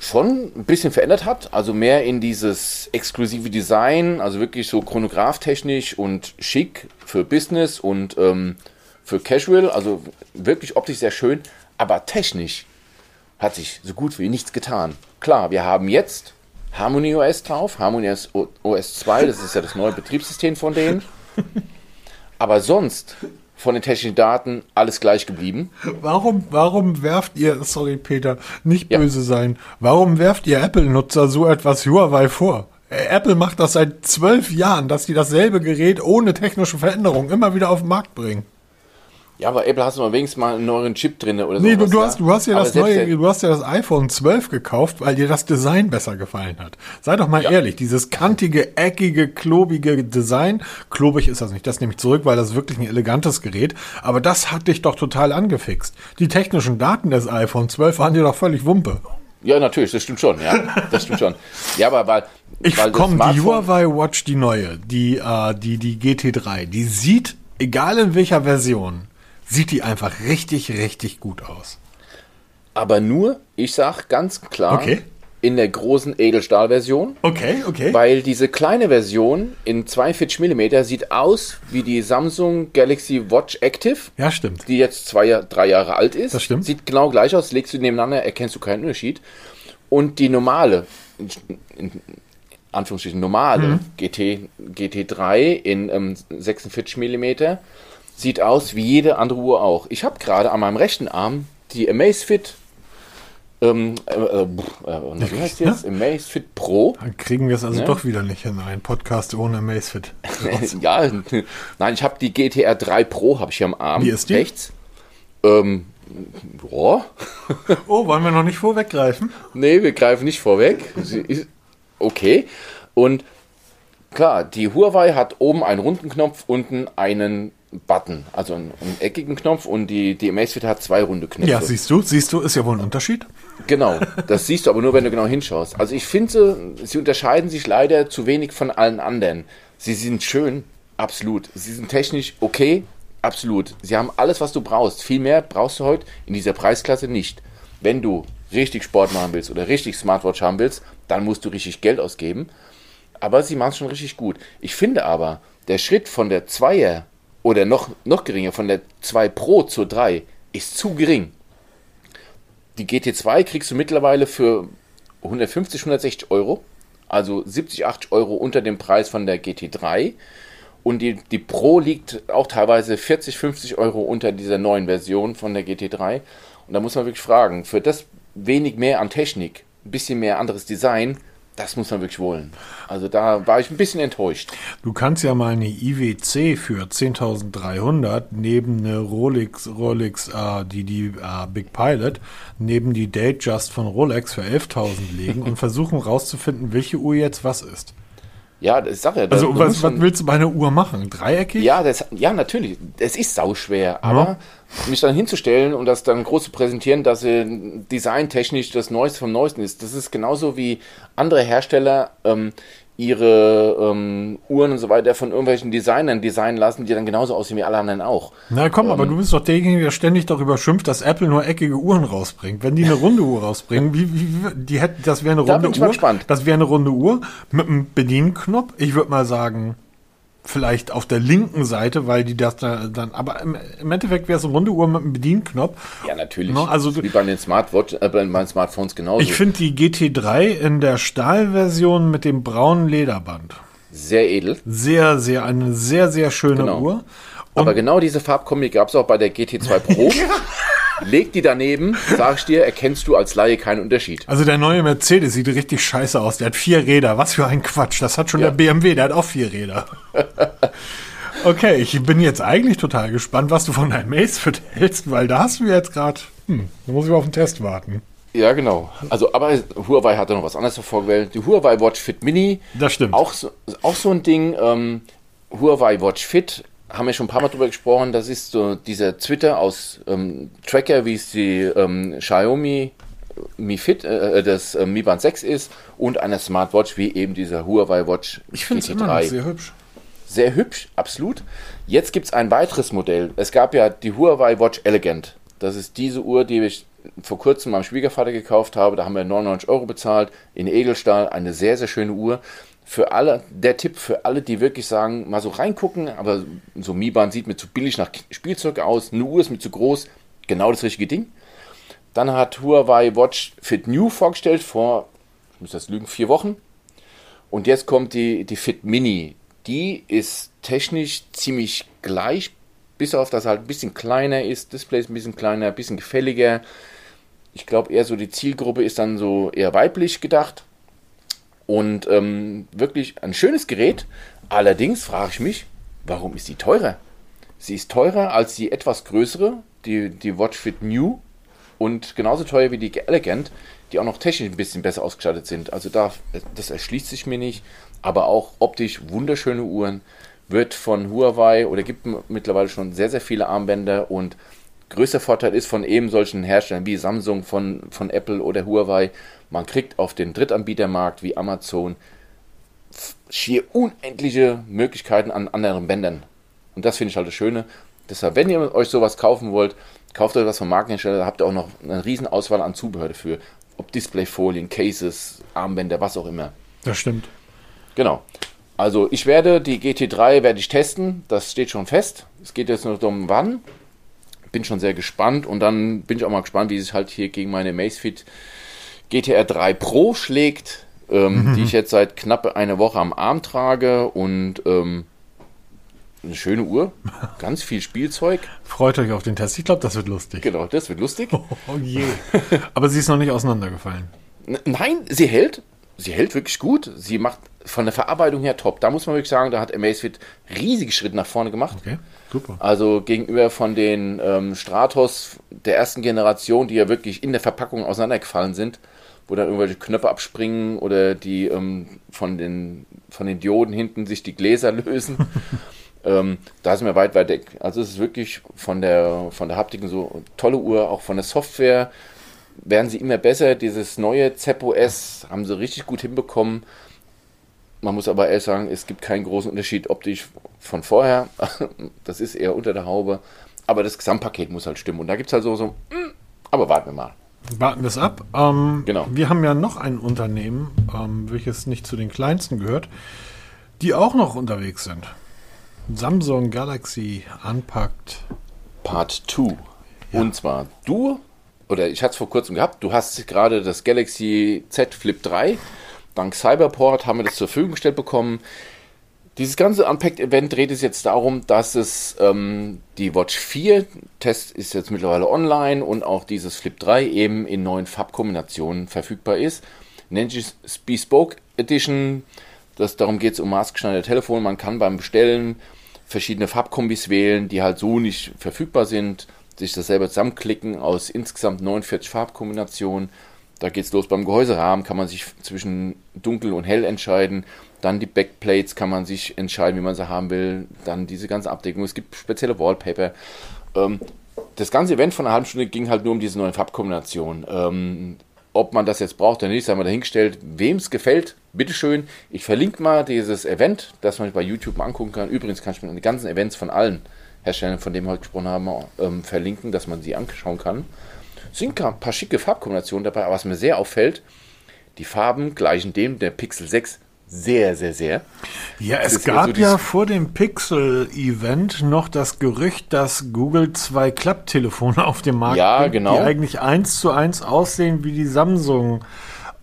Speaker 2: schon ein bisschen verändert hat, also mehr in dieses exklusive Design, also wirklich so chronographtechnisch und schick für Business und ähm, für Casual, also wirklich optisch sehr schön, aber technisch hat sich so gut wie nichts getan. Klar, wir haben jetzt Harmony OS drauf, Harmony OS 2, das ist ja das neue Betriebssystem von denen. Aber sonst von den technischen Daten alles gleich geblieben.
Speaker 1: Warum, warum werft ihr, sorry Peter, nicht ja. böse sein, warum werft ihr Apple-Nutzer so etwas Huawei vor? Äh, Apple macht das seit zwölf Jahren, dass die dasselbe Gerät ohne technische Veränderung immer wieder auf den Markt bringen.
Speaker 2: Ja, aber Apple hast du mal wenigstens mal einen neuen Chip drin oder so.
Speaker 1: Nee, du, du, hast, du hast ja das neue, du hast ja das iPhone 12 gekauft, weil dir das Design besser gefallen hat. Sei doch mal ja. ehrlich, dieses kantige, eckige, klobige Design, klobig ist das nicht, das nehme ich zurück, weil das ist wirklich ein elegantes Gerät, aber das hat dich doch total angefixt. Die technischen Daten des iPhone 12 waren dir doch völlig Wumpe.
Speaker 2: Ja, natürlich, das stimmt schon, ja, das stimmt schon. Ja, aber weil,
Speaker 1: ich komm, die Huawei Watch, die neue, die, äh, die, die GT3, die sieht, egal in welcher Version, sieht die einfach richtig, richtig gut aus.
Speaker 2: Aber nur, ich sag ganz klar,
Speaker 1: okay.
Speaker 2: in der großen Edelstahl-Version.
Speaker 1: Okay, okay.
Speaker 2: Weil diese kleine Version in 42 mm sieht aus wie die Samsung Galaxy Watch Active.
Speaker 1: Ja, stimmt.
Speaker 2: Die jetzt zwei, drei Jahre alt ist.
Speaker 1: Das stimmt.
Speaker 2: Sieht genau gleich aus, legst du nebeneinander, erkennst du keinen Unterschied. Und die normale, in, Anführungsstrichen normale mhm. GT, GT3 in ähm, 46 mm sieht aus wie jede andere Uhr auch. Ich habe gerade an meinem rechten Arm die Amazfit ähm, äh, äh, äh, wie heißt die jetzt? Amazfit Pro.
Speaker 1: Dann kriegen wir es also ja? doch wieder nicht in einen Podcast ohne Amazfit.
Speaker 2: ja, nein, ich habe die GTR 3 Pro habe ich hier am Arm.
Speaker 1: Wie ist die?
Speaker 2: Rechts. Ähm,
Speaker 1: boah. oh, wollen wir noch nicht vorweggreifen?
Speaker 2: Nee, wir greifen nicht vorweg. Okay. Und klar, die Huawei hat oben einen runden Knopf, unten einen Button, also einen, einen, eckigen Knopf und die, die Amazfit hat zwei runde Knöpfe.
Speaker 1: Ja, siehst du, siehst du, ist ja wohl ein Unterschied.
Speaker 2: Genau, das siehst du aber nur, wenn du genau hinschaust. Also ich finde, sie unterscheiden sich leider zu wenig von allen anderen. Sie sind schön, absolut. Sie sind technisch okay, absolut. Sie haben alles, was du brauchst. Viel mehr brauchst du heute in dieser Preisklasse nicht. Wenn du richtig Sport machen willst oder richtig Smartwatch haben willst, dann musst du richtig Geld ausgeben. Aber sie machen es schon richtig gut. Ich finde aber, der Schritt von der Zweier oder noch, noch geringer, von der 2 Pro zur 3 ist zu gering. Die GT2 kriegst du mittlerweile für 150, 160 Euro, also 70, 80 Euro unter dem Preis von der GT3. Und die, die Pro liegt auch teilweise 40, 50 Euro unter dieser neuen Version von der GT3. Und da muss man wirklich fragen, für das wenig mehr an Technik, ein bisschen mehr anderes Design, das muss man wirklich wollen. Also da war ich ein bisschen enttäuscht.
Speaker 1: Du kannst ja mal eine IWC für 10.300 neben eine Rolex, Rolex äh, die, die äh, Big Pilot, neben die Datejust von Rolex für 11.000 legen und versuchen rauszufinden, welche Uhr jetzt was ist.
Speaker 2: Ja, das sag ja.
Speaker 1: Also, was, was willst du bei einer Uhr machen? Dreieckig?
Speaker 2: Ja, das, ja, natürlich. Es ist sauschwer, aber ja. Mich dann hinzustellen und das dann groß zu präsentieren, dass sie designtechnisch das Neueste vom Neuesten ist, das ist genauso wie andere Hersteller ähm, ihre ähm, Uhren und so weiter von irgendwelchen Designern designen lassen, die dann genauso aussehen wie alle anderen auch.
Speaker 1: Na komm, ähm, aber du bist doch derjenige, der ständig darüber schimpft, dass Apple nur eckige Uhren rausbringt. Wenn die eine runde Uhr rausbringen, wie, wie, die hätten, das wäre eine runde
Speaker 2: da Uhr.
Speaker 1: Das wäre eine runde Uhr mit einem Bedienknopf. Ich würde mal sagen, vielleicht auf der linken Seite, weil die das da dann, aber im, im Endeffekt wäre es eine runde Uhr mit einem Bedienknopf.
Speaker 2: Ja, natürlich.
Speaker 1: No, also,
Speaker 2: wie bei den Smartwatch, äh, bei den Smartphones genauso.
Speaker 1: Ich finde die GT3 in der Stahlversion mit dem braunen Lederband.
Speaker 2: Sehr edel.
Speaker 1: Sehr, sehr, eine sehr, sehr schöne
Speaker 2: genau.
Speaker 1: Uhr.
Speaker 2: Und aber genau diese Farbkombi gab es auch bei der GT2 Pro. Leg die daneben, sag ich dir, erkennst du als Laie keinen Unterschied.
Speaker 1: Also der neue Mercedes sieht richtig scheiße aus. Der hat vier Räder. Was für ein Quatsch. Das hat schon ja. der BMW, der hat auch vier Räder. okay, ich bin jetzt eigentlich total gespannt, was du von deinem Macefit hältst, weil da hast du jetzt gerade, hm, da muss ich auf den Test warten.
Speaker 2: Ja, genau. Also, aber Huawei hat da noch was anderes hervorgewählt. Die Huawei Watch Fit Mini.
Speaker 1: Das stimmt.
Speaker 2: Auch so, auch so ein Ding. Ähm, Huawei Watch Fit haben wir schon ein paar Mal drüber gesprochen, das ist so dieser Twitter aus ähm, Tracker, wie es die ähm, Xiaomi Mi Fit, äh, äh, das äh, Mi Band 6 ist und einer Smartwatch wie eben dieser Huawei Watch
Speaker 1: Ich finde es immer noch sehr hübsch.
Speaker 2: Sehr hübsch, absolut. Jetzt gibt es ein weiteres Modell. Es gab ja die Huawei Watch Elegant. Das ist diese Uhr, die ich vor kurzem meinem Schwiegervater gekauft habe. Da haben wir 99 Euro bezahlt in Edelstahl. Eine sehr, sehr schöne Uhr. Für alle, der Tipp für alle, die wirklich sagen, mal so reingucken, aber so Mi-Band sieht mir zu billig nach Spielzeug aus, eine Uhr ist mir zu groß, genau das richtige Ding. Dann hat Huawei Watch Fit New vorgestellt vor, ich muss das lügen, vier Wochen. Und jetzt kommt die, die Fit Mini. Die ist technisch ziemlich gleich, bis auf dass halt ein bisschen kleiner ist, Display ist ein bisschen kleiner, ein bisschen gefälliger. Ich glaube eher so die Zielgruppe ist dann so eher weiblich gedacht. Und ähm, wirklich ein schönes Gerät. Allerdings frage ich mich, warum ist sie teurer? Sie ist teurer als die etwas größere, die, die Watch Fit New und genauso teuer wie die Elegant, die auch noch technisch ein bisschen besser ausgestattet sind. Also da, das erschließt sich mir nicht, aber auch optisch wunderschöne Uhren, wird von Huawei oder gibt mittlerweile schon sehr, sehr viele Armbänder und größter Vorteil ist von eben solchen Herstellern wie Samsung, von, von Apple oder Huawei, man kriegt auf den Drittanbietermarkt wie Amazon schier unendliche Möglichkeiten an anderen Bändern. Und das finde ich halt das Schöne. Deshalb, wenn ihr euch sowas kaufen wollt, kauft euch was vom Markenhersteller, da habt ihr auch noch eine riesen Auswahl an Zubehör dafür. Ob Displayfolien, Cases, Armbänder, was auch immer.
Speaker 1: Das stimmt.
Speaker 2: Genau. Also ich werde die GT3 werde ich testen, das steht schon fest. Es geht jetzt nur darum, wann. Bin schon sehr gespannt und dann bin ich auch mal gespannt, wie sich halt hier gegen meine Macefit GTR 3 Pro schlägt, ähm, mhm. die ich jetzt seit knapp einer Woche am Arm trage und ähm, eine schöne Uhr, ganz viel Spielzeug.
Speaker 1: Freut euch auf den Test. Ich glaube, das wird lustig.
Speaker 2: Genau, das wird lustig.
Speaker 1: Oh, oh je. Aber sie ist noch nicht auseinandergefallen.
Speaker 2: Nein, sie hält. Sie hält wirklich gut. Sie macht von der Verarbeitung her top. Da muss man wirklich sagen, da hat Amazfit riesige Schritte nach vorne gemacht. Okay, super. Also gegenüber von den ähm, Stratos der ersten Generation, die ja wirklich in der Verpackung auseinandergefallen sind, wo dann irgendwelche Knöpfe abspringen oder die ähm, von, den, von den Dioden hinten sich die Gläser lösen. ähm, da sind wir weit, weit weg. Also es ist wirklich von der, von der Haptik so tolle Uhr, auch von der Software werden sie immer besser. Dieses neue ZepOS haben sie richtig gut hinbekommen. Man muss aber ehrlich sagen, es gibt keinen großen Unterschied optisch von vorher. Das ist eher unter der Haube. Aber das Gesamtpaket muss halt stimmen. Und da gibt es halt so, so, hm, aber warten wir mal.
Speaker 1: Warten wir es ab. Ähm, genau. Wir haben ja noch ein Unternehmen, ähm, welches nicht zu den kleinsten gehört, die auch noch unterwegs sind. Samsung Galaxy Unpacked
Speaker 2: Part 2. Ja. Und zwar du, oder ich hatte es vor kurzem gehabt, du hast gerade das Galaxy Z Flip 3 dank Cyberport haben wir das zur Verfügung gestellt bekommen. Dieses ganze Unpacked-Event dreht es jetzt darum, dass es ähm, die Watch 4, Test ist jetzt mittlerweile online und auch dieses Flip 3 eben in neuen Farbkombinationen verfügbar ist. Nennt sich Bespoke Edition. Das, darum geht es um maßgeschneiderte Telefone. Man kann beim Bestellen verschiedene Farbkombis wählen, die halt so nicht verfügbar sind. Sich das selber zusammenklicken aus insgesamt 49 Farbkombinationen da geht es los beim Gehäuserahmen, kann man sich zwischen dunkel und hell entscheiden. Dann die Backplates kann man sich entscheiden, wie man sie haben will. Dann diese ganze Abdeckung. Es gibt spezielle Wallpaper. Ähm, das ganze Event von einer halben Stunde ging halt nur um diese neuen Farbkombinationen. Ähm, ob man das jetzt braucht oder nicht, sei mal dahingestellt. Wem es gefällt, bitteschön. Ich verlinke mal dieses Event, das man bei YouTube angucken kann. Übrigens kann ich mir die ganzen Events von allen Herstellern, von denen wir heute gesprochen haben, ähm, verlinken, dass man sie anschauen kann sind ein paar schicke Farbkombinationen dabei, aber was mir sehr auffällt, die Farben gleichen dem der Pixel 6 sehr, sehr, sehr.
Speaker 1: Ja, es gab so ja vor dem Pixel-Event noch das Gerücht, dass Google zwei Klapptelefone auf dem Markt
Speaker 2: ja, bringt, genau.
Speaker 1: die eigentlich eins zu eins aussehen wie die Samsung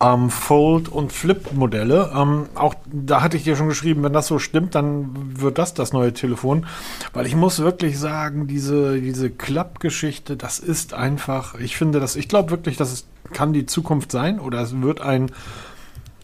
Speaker 1: ähm, Fold- und Flip-Modelle. Ähm, auch da hatte ich dir schon geschrieben, wenn das so stimmt, dann wird das das neue Telefon. Weil ich muss wirklich sagen, diese, diese Klappgeschichte, das ist einfach, ich finde das, ich glaube wirklich, dass es kann die Zukunft sein oder es wird ein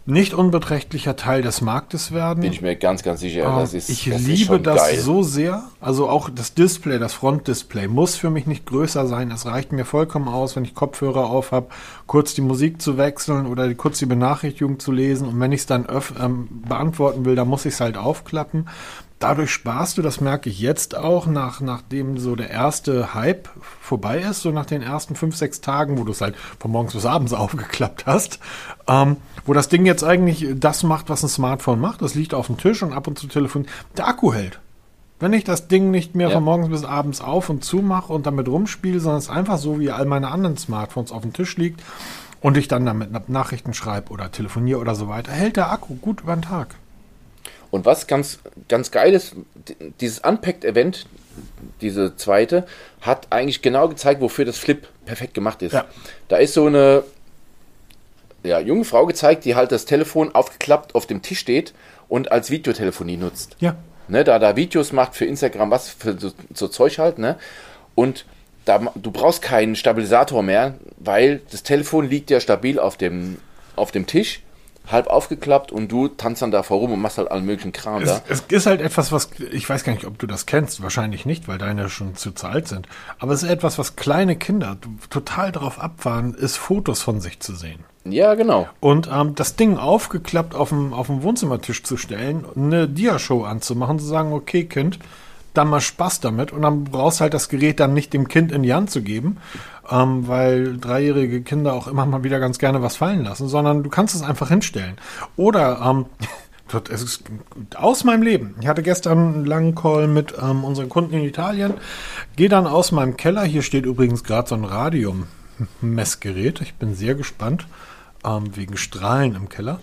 Speaker 1: nicht unbeträchtlicher Teil des Marktes werden.
Speaker 2: Bin ich mir ganz, ganz sicher.
Speaker 1: Ähm, das ist, ich das liebe ist das geil. so sehr. Also auch das Display, das Frontdisplay muss für mich nicht größer sein. Es reicht mir vollkommen aus, wenn ich Kopfhörer auf habe, kurz die Musik zu wechseln oder kurz die Benachrichtigung zu lesen. Und wenn ich es dann ähm, beantworten will, dann muss ich es halt aufklappen dadurch sparst du, das merke ich jetzt auch, nach, nachdem so der erste Hype vorbei ist, so nach den ersten fünf, sechs Tagen, wo du es halt von morgens bis abends aufgeklappt hast, ähm, wo das Ding jetzt eigentlich das macht, was ein Smartphone macht. Das liegt auf dem Tisch und ab und zu telefoniert. Der Akku hält. Wenn ich das Ding nicht mehr
Speaker 2: Ja.
Speaker 1: von morgens bis abends auf und zu mache und damit rumspiele, sondern es einfach so wie all meine anderen Smartphones auf dem Tisch liegt und ich dann damit Nachrichten schreibe oder telefoniere oder so weiter, hält der Akku gut über den Tag.
Speaker 2: Und was ganz, ganz geil ist, dieses Unpacked-Event, diese zweite, hat eigentlich genau gezeigt, wofür das Flip perfekt gemacht ist.
Speaker 1: Ja.
Speaker 2: Da ist so eine ja, junge Frau gezeigt, die halt das Telefon aufgeklappt auf dem Tisch steht und als Videotelefonie nutzt.
Speaker 1: Ja.
Speaker 2: Ne, da da Videos macht für Instagram, was für so, so Zeug halt, ne? Und da, du brauchst keinen Stabilisator mehr, weil das Telefon liegt ja stabil auf dem, auf dem Tisch, halb aufgeklappt und du tanzt dann da vorum und machst halt allen möglichen Kram da.
Speaker 1: Es, es ist halt etwas, was, ich weiß gar nicht, ob du das kennst, wahrscheinlich nicht, weil deine schon zu, zu alt sind. Aber es ist etwas, was kleine Kinder total drauf abfahren, ist Fotos von sich zu sehen.
Speaker 2: Ja, genau.
Speaker 1: Und ähm, das Ding aufgeklappt auf dem, auf dem Wohnzimmertisch zu stellen, eine Diashow anzumachen, zu sagen, okay, Kind, dann mal Spaß damit. Und dann brauchst halt das Gerät dann nicht dem Kind in die Hand zu geben, ähm, weil dreijährige Kinder auch immer mal wieder ganz gerne was fallen lassen, sondern du kannst es einfach hinstellen. Oder ähm, es ist aus meinem Leben. Ich hatte gestern einen langen Call mit ähm, unseren Kunden in Italien. Gehe dann aus meinem Keller. Hier steht übrigens gerade so ein Radium-Messgerät. Ich bin sehr gespannt, ähm, wegen Strahlen im Keller.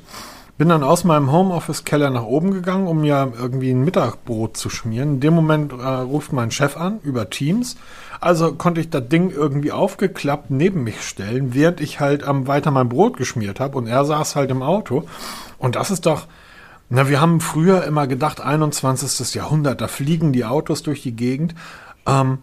Speaker 1: Bin dann aus meinem Homeoffice-Keller nach oben gegangen, um ja irgendwie ein Mittagbrot zu schmieren. In dem Moment äh, ruft mein Chef an über Teams. Also konnte ich das Ding irgendwie aufgeklappt neben mich stellen, während ich halt ähm, weiter mein Brot geschmiert habe und er saß halt im Auto. Und das ist doch, na, wir haben früher immer gedacht, 21. Jahrhundert, da fliegen die Autos durch die Gegend. Ähm,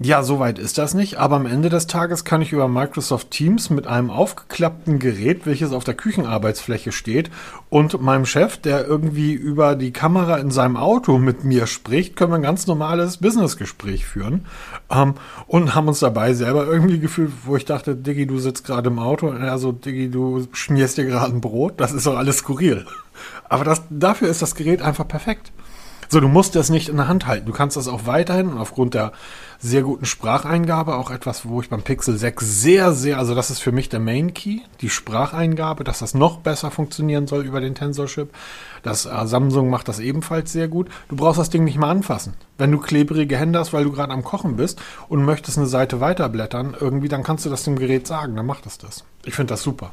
Speaker 1: ja, so weit ist das nicht, aber am Ende des Tages kann ich über Microsoft Teams mit einem aufgeklappten Gerät, welches auf der Küchenarbeitsfläche steht, und meinem Chef, der irgendwie über die Kamera in seinem Auto mit mir spricht, können wir ein ganz normales Businessgespräch führen. Ähm, und haben uns dabei selber irgendwie gefühlt, wo ich dachte, Diggi, du sitzt gerade im Auto, und er so, Diggi, du schmierst dir gerade ein Brot, das ist doch alles skurril. Aber das, dafür ist das Gerät einfach perfekt. So, du musst das nicht in der Hand halten. Du kannst das auch weiterhin und aufgrund der sehr guten Spracheingabe, auch etwas, wo ich beim Pixel 6 sehr, sehr, also das ist für mich der Main Key, die Spracheingabe, dass das noch besser funktionieren soll über den Tensor Chip. Das äh, Samsung macht das ebenfalls sehr gut. Du brauchst das Ding nicht mal anfassen. Wenn du klebrige Hände hast, weil du gerade am Kochen bist und möchtest eine Seite weiterblättern, irgendwie, dann kannst du das dem Gerät sagen, dann macht es das. Ich finde das super.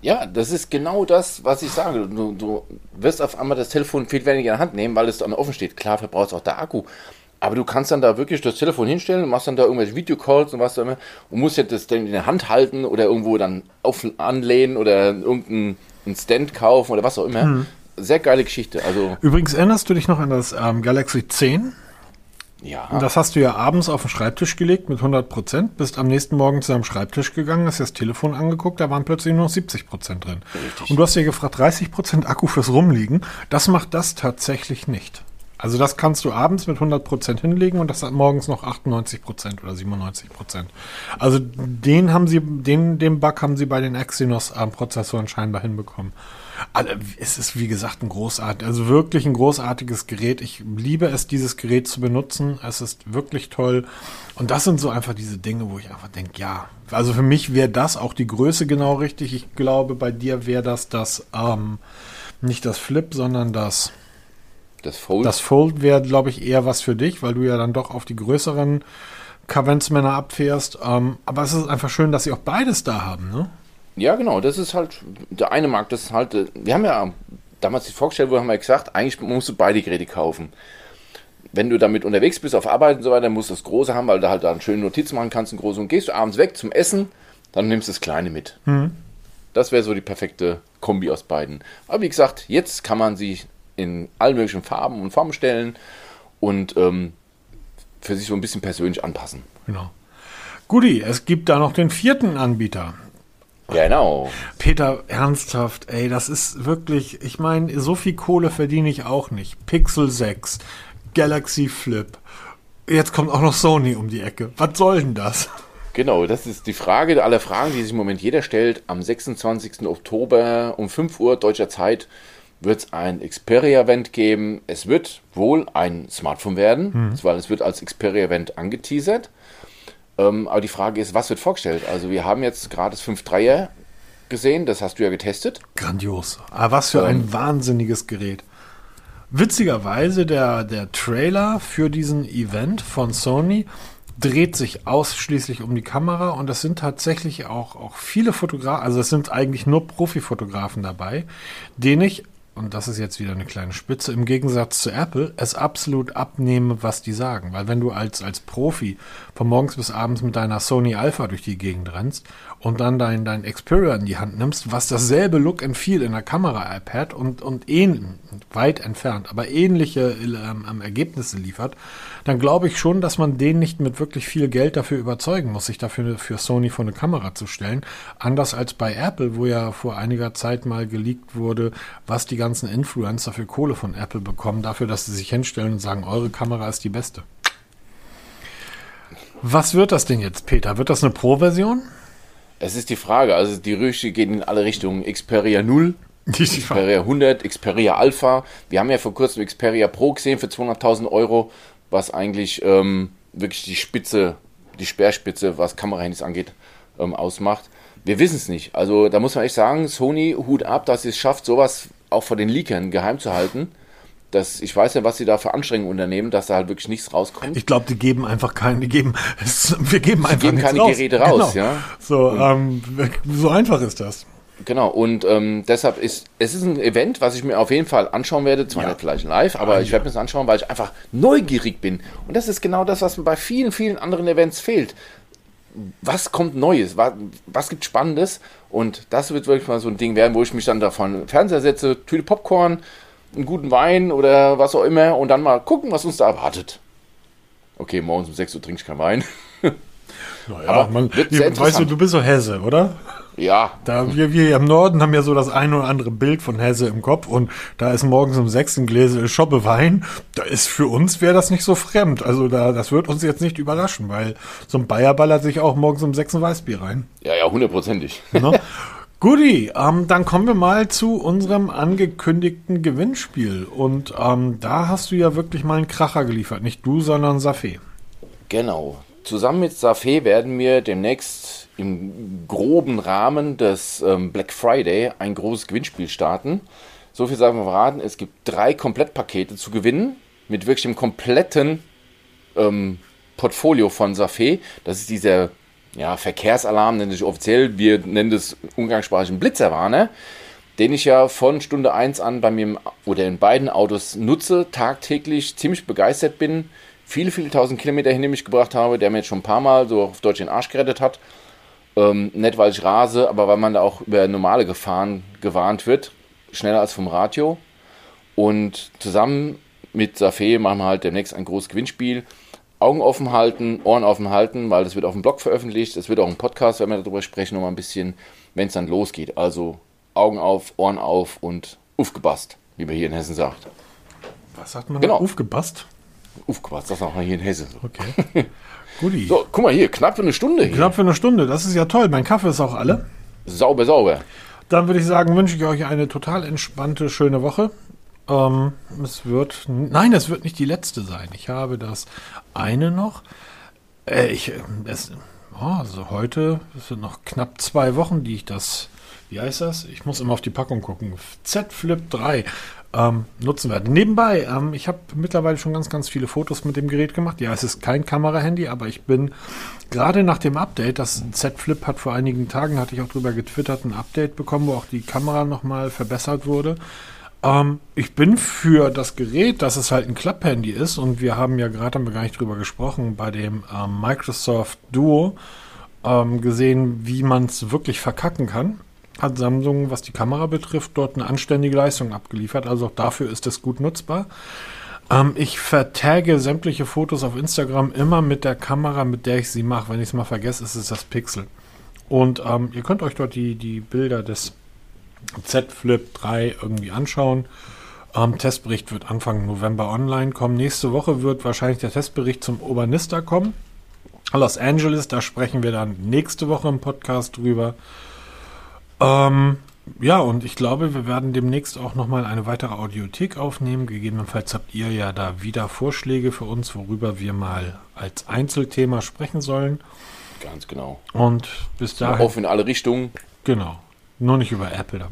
Speaker 2: Ja, das ist genau das, was ich sage. Du, du wirst auf einmal das Telefon viel weniger in der Hand nehmen, weil es dann offen steht. Klar, verbraucht auch der Akku. Aber du kannst dann da wirklich das Telefon hinstellen und machst dann da irgendwelche Videocalls und was da immer und musst ja das dann in der Hand halten oder irgendwo dann auf, anlehnen oder irgendeinen einen Stand kaufen oder was auch immer. Sehr geile Geschichte. Also,
Speaker 1: Übrigens erinnerst du dich noch an das ähm, Galaxy 10?
Speaker 2: ja.
Speaker 1: Das hast du ja abends auf den Schreibtisch gelegt mit 100 Prozent, bist am nächsten Morgen zu deinem Schreibtisch gegangen, hast dir das Telefon angeguckt, da waren plötzlich nur noch 70 Prozent drin.
Speaker 2: Richtig.
Speaker 1: Und du hast dir gefragt, 30 Prozent Akku fürs Rumliegen, das macht das tatsächlich nicht. Also das kannst du abends mit 100 Prozent hinlegen und das hat morgens noch 98 Prozent oder 97 Prozent. Also den haben sie, den, den Bug haben sie bei den Exynos-Prozessoren scheinbar hinbekommen. Also, es ist wie gesagt ein großartig, also wirklich ein großartiges Gerät. Ich liebe es, dieses Gerät zu benutzen. Es ist wirklich toll. Und das sind so einfach diese Dinge, wo ich einfach denke, ja, also für mich wäre das auch die Größe genau richtig. Ich glaube, bei dir wäre das das, ähm, nicht das Flip, sondern das,
Speaker 2: Das Fold.
Speaker 1: das Fold wäre, glaube ich, eher was für dich, weil du ja dann doch auf die größeren Kaventsmänner abfährst. Ähm, aber es ist einfach schön, dass sie auch beides da haben, ne?
Speaker 2: Ja, genau, das ist halt, der eine Markt, das ist halt, äh, wir haben ja damals die vorgestellt wurde, haben wir gesagt, eigentlich musst du beide Geräte kaufen. Wenn du damit unterwegs bist, auf Arbeit und so weiter, musst du das große haben, weil du halt da einen schönen Notiz machen kannst, ein großes und gehst du abends weg zum Essen, dann nimmst du das kleine mit. Das wäre so die perfekte Kombi aus beiden. Aber wie gesagt, jetzt kann man sie in allen möglichen Farben und Formen stellen und ähm, für sich so ein bisschen persönlich anpassen.
Speaker 1: Genau. Guti, es gibt da noch den vierten Anbieter.
Speaker 2: Genau.
Speaker 1: Peter, ernsthaft, ey, das ist wirklich, ich meine, so viel Kohle verdiene ich auch nicht. Pixel 6, Galaxy Flip. Jetzt kommt auch noch Sony um die Ecke. Was soll denn das?
Speaker 2: Genau, das ist die Frage aller Fragen, die sich im Moment jeder stellt. Am 26. Oktober um 5 Uhr deutscher Zeit wird es ein Xperia-Event geben. Es wird wohl ein Smartphone werden, weil es wird als Xperia-Event angeteasert. Ähm, aber die Frage ist, was wird vorgestellt? Also wir haben jetzt gerade das 5.3er gesehen, das hast du ja getestet.
Speaker 1: Grandios. Aber was für ein wahnsinniges Gerät. Witzigerweise, der, der Trailer für diesen Event von Sony dreht sich ausschließlich um die Kamera und es sind tatsächlich auch, auch viele Fotografen, also es sind eigentlich nur Profifotografen dabei, denen ich und das ist jetzt wieder eine kleine Spitze, im Gegensatz zu Apple, es absolut abnehme, was die sagen. Weil wenn du als, als Profi von morgens bis abends mit deiner Sony Alpha durch die Gegend rennst und dann dein, dein Xperia in die Hand nimmst, was dasselbe Look and Feel in der Kamera-iPad und, und ähn, weit entfernt, aber ähnliche ähm, Ergebnisse liefert, dann glaube ich schon, dass man den nicht mit wirklich viel Geld dafür überzeugen muss, sich dafür für Sony vor eine Kamera zu stellen. Anders als bei Apple, wo ja vor einiger Zeit mal geleakt wurde, was die ganzen Influencer für Kohle von Apple bekommen, dafür, dass sie sich hinstellen und sagen, eure Kamera ist die beste. Was wird das denn jetzt, Peter? Wird das eine Pro-Version?
Speaker 2: Es ist die Frage. Also die Gerüchte gehen in alle Richtungen. Xperia 0, Xperia 100, Xperia Alpha. Wir haben ja vor kurzem Xperia Pro gesehen für 200.000 Euro, was eigentlich ähm, wirklich die Spitze, die Speerspitze, was Kamerahandys angeht, ähm, ausmacht. Wir wissen es nicht. Also da muss man echt sagen, Sony, Hut ab, dass sie es schafft, sowas auch vor den Leakern geheim zu halten das, ich weiß ja, was sie da für Anstrengungen unternehmen, dass da halt wirklich nichts rauskommt.
Speaker 1: Ich glaube, die geben einfach keine, die geben, wir geben einfach
Speaker 2: die geben keine raus. Geräte raus, genau. ja.
Speaker 1: So, ähm, so einfach ist das.
Speaker 2: Genau, und ähm, deshalb ist es ist ein Event, was ich mir auf jeden Fall anschauen werde, zwar ja. nicht vielleicht live, aber ja. ich werde mir das anschauen, weil ich einfach neugierig bin. Und das ist genau das, was mir bei vielen, vielen anderen Events fehlt. Was kommt Neues? Was, was gibt Spannendes? Und das wird wirklich mal so ein Ding werden, wo ich mich dann davon Fernseher setze, Tüte Popcorn, einen guten Wein oder was auch immer und dann mal gucken, was uns da erwartet. Okay, morgens um 6 Uhr trinke ich keinen Wein.
Speaker 1: Naja, Aber man, weißt du, du bist so Hesse, oder?
Speaker 2: Ja.
Speaker 1: Da wir, wir im Norden haben ja so das ein oder andere Bild von Hesse im Kopf und da ist morgens um sechs ein Gläser Schoppe Wein. Da ist für uns wäre das nicht so fremd. Also da, das wird uns jetzt nicht überraschen, weil so ein Bayer ballert sich auch morgens um sechs ein Weißbier rein.
Speaker 2: Ja, ja, hundertprozentig.
Speaker 1: Ne? Guti, ähm, dann kommen wir mal zu unserem angekündigten Gewinnspiel. Und ähm, da hast du ja wirklich mal einen Kracher geliefert. Nicht du, sondern Safé.
Speaker 2: Genau. Zusammen mit Safé werden wir demnächst im groben Rahmen des ähm, Black Friday ein großes Gewinnspiel starten. So viel sagen wir verraten. Es gibt drei Komplettpakete zu gewinnen mit wirklich dem kompletten ähm, Portfolio von Safé. Das ist dieser ja, Verkehrsalarm nennt sich offiziell, wir nennen das umgangssprachlich einen Blitzerwarner, den ich ja von Stunde 1 an bei mir oder in beiden Autos nutze, tagtäglich ziemlich begeistert bin, viele, viele tausend Kilometer hinter mich gebracht habe, der mir jetzt schon ein paar Mal so auf Deutsch den Arsch gerettet hat. Ähm, nicht, weil ich rase, aber weil man da auch über normale Gefahren gewarnt wird, schneller als vom Radio. Und zusammen mit Safé machen wir halt demnächst ein großes Gewinnspiel. Augen offen halten, Ohren offen halten, weil das wird auf dem Blog veröffentlicht. Es wird auch ein Podcast, wenn wir darüber sprechen, noch mal ein bisschen, wenn es dann losgeht. Also Augen auf, Ohren auf und aufgepasst, wie man hier in Hessen sagt.
Speaker 1: Was sagt man
Speaker 2: genau.
Speaker 1: Aufgepasst?
Speaker 2: Aufgepasst, das sagt man hier in Hessen.
Speaker 1: Okay. Guti.
Speaker 2: So, guck mal hier, knapp für eine Stunde. Hier.
Speaker 1: Knapp für eine Stunde, das ist ja toll. Mein Kaffee ist auch alle.
Speaker 2: Sauber, sauber.
Speaker 1: Dann würde ich sagen, wünsche ich euch eine total entspannte, schöne Woche. Ähm, es wird, nein, es wird nicht die letzte sein. Ich habe das eine noch. Äh, ich, es, oh, also heute sind noch knapp zwei Wochen, die ich das, wie heißt das? Ich muss immer auf die Packung gucken. Z Flip 3 ähm, nutzen werde. Nebenbei, ähm, ich habe mittlerweile schon ganz, ganz viele Fotos mit dem Gerät gemacht. Ja, es ist kein Kamerahandy, aber ich bin gerade nach dem Update, das Z Flip hat vor einigen Tagen, hatte ich auch drüber getwittert, ein Update bekommen, wo auch die Kamera nochmal verbessert wurde. Ähm, ich bin für das Gerät, dass es halt ein Klapphandy ist und wir haben ja gerade, haben wir gar nicht drüber gesprochen, bei dem ähm, Microsoft Duo ähm, gesehen, wie man es wirklich verkacken kann. Hat Samsung, was die Kamera betrifft, dort eine anständige Leistung abgeliefert. Also auch dafür ist es gut nutzbar. Ähm, ich vertagge sämtliche Fotos auf Instagram immer mit der Kamera, mit der ich sie mache. Wenn ich es mal vergesse, ist es das Pixel. Und ähm, ihr könnt euch dort die, die Bilder des Z Flip 3 irgendwie anschauen. Ähm, Testbericht wird Anfang November online kommen. Nächste Woche wird wahrscheinlich der Testbericht zum Obanista kommen. Los Angeles, da sprechen wir dann nächste Woche im Podcast drüber. Ähm, ja, und ich glaube, wir werden demnächst auch nochmal eine weitere Audiothek aufnehmen. Gegebenenfalls habt ihr ja da wieder Vorschläge für uns, worüber wir mal als Einzelthema sprechen sollen.
Speaker 2: Ganz genau.
Speaker 1: Und bis dahin.
Speaker 2: Offen in alle Richtungen.
Speaker 1: Genau. Nur nicht über Apple.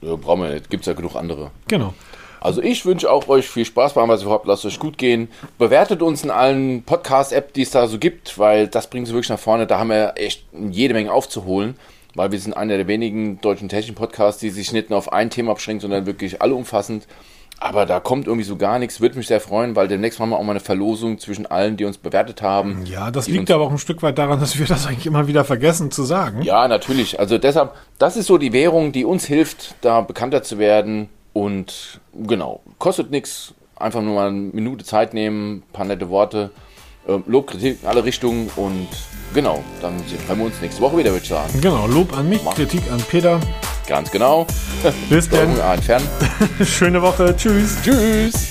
Speaker 2: Ja, brauchen wir nicht. Gibt es ja genug andere.
Speaker 1: Genau.
Speaker 2: Also ich wünsche auch euch viel Spaß beim was überhaupt. Lasst euch gut gehen. Bewertet uns in allen Podcast-App, die es da so gibt, weil das bringt sie wirklich nach vorne. Da haben wir echt jede Menge aufzuholen, weil wir sind einer der wenigen deutschen technischen Podcasts, die sich nicht nur auf ein Thema beschränken, sondern wirklich alle umfassend. Aber da kommt irgendwie so gar nichts. Würde mich sehr freuen, weil demnächst machen wir auch mal eine Verlosung zwischen allen, die uns bewertet haben.
Speaker 1: Ja, das liegt aber auch ein Stück weit daran, dass wir das eigentlich immer wieder vergessen zu sagen.
Speaker 2: Ja, natürlich. Also deshalb, das ist so die Währung, die uns hilft, da bekannter zu werden. Und genau, kostet nichts. Einfach nur mal eine Minute Zeit nehmen, ein paar nette Worte. Ähm, Lob, Kritik in alle Richtungen und genau, dann hören wir uns nächste Woche wieder, würde ich sagen.
Speaker 1: Genau, Lob an mich, Mach. Kritik an Peter.
Speaker 2: Ganz genau.
Speaker 1: Bis dann.
Speaker 2: Entfernen.
Speaker 1: Schöne Woche. Tschüss.
Speaker 2: Tschüss.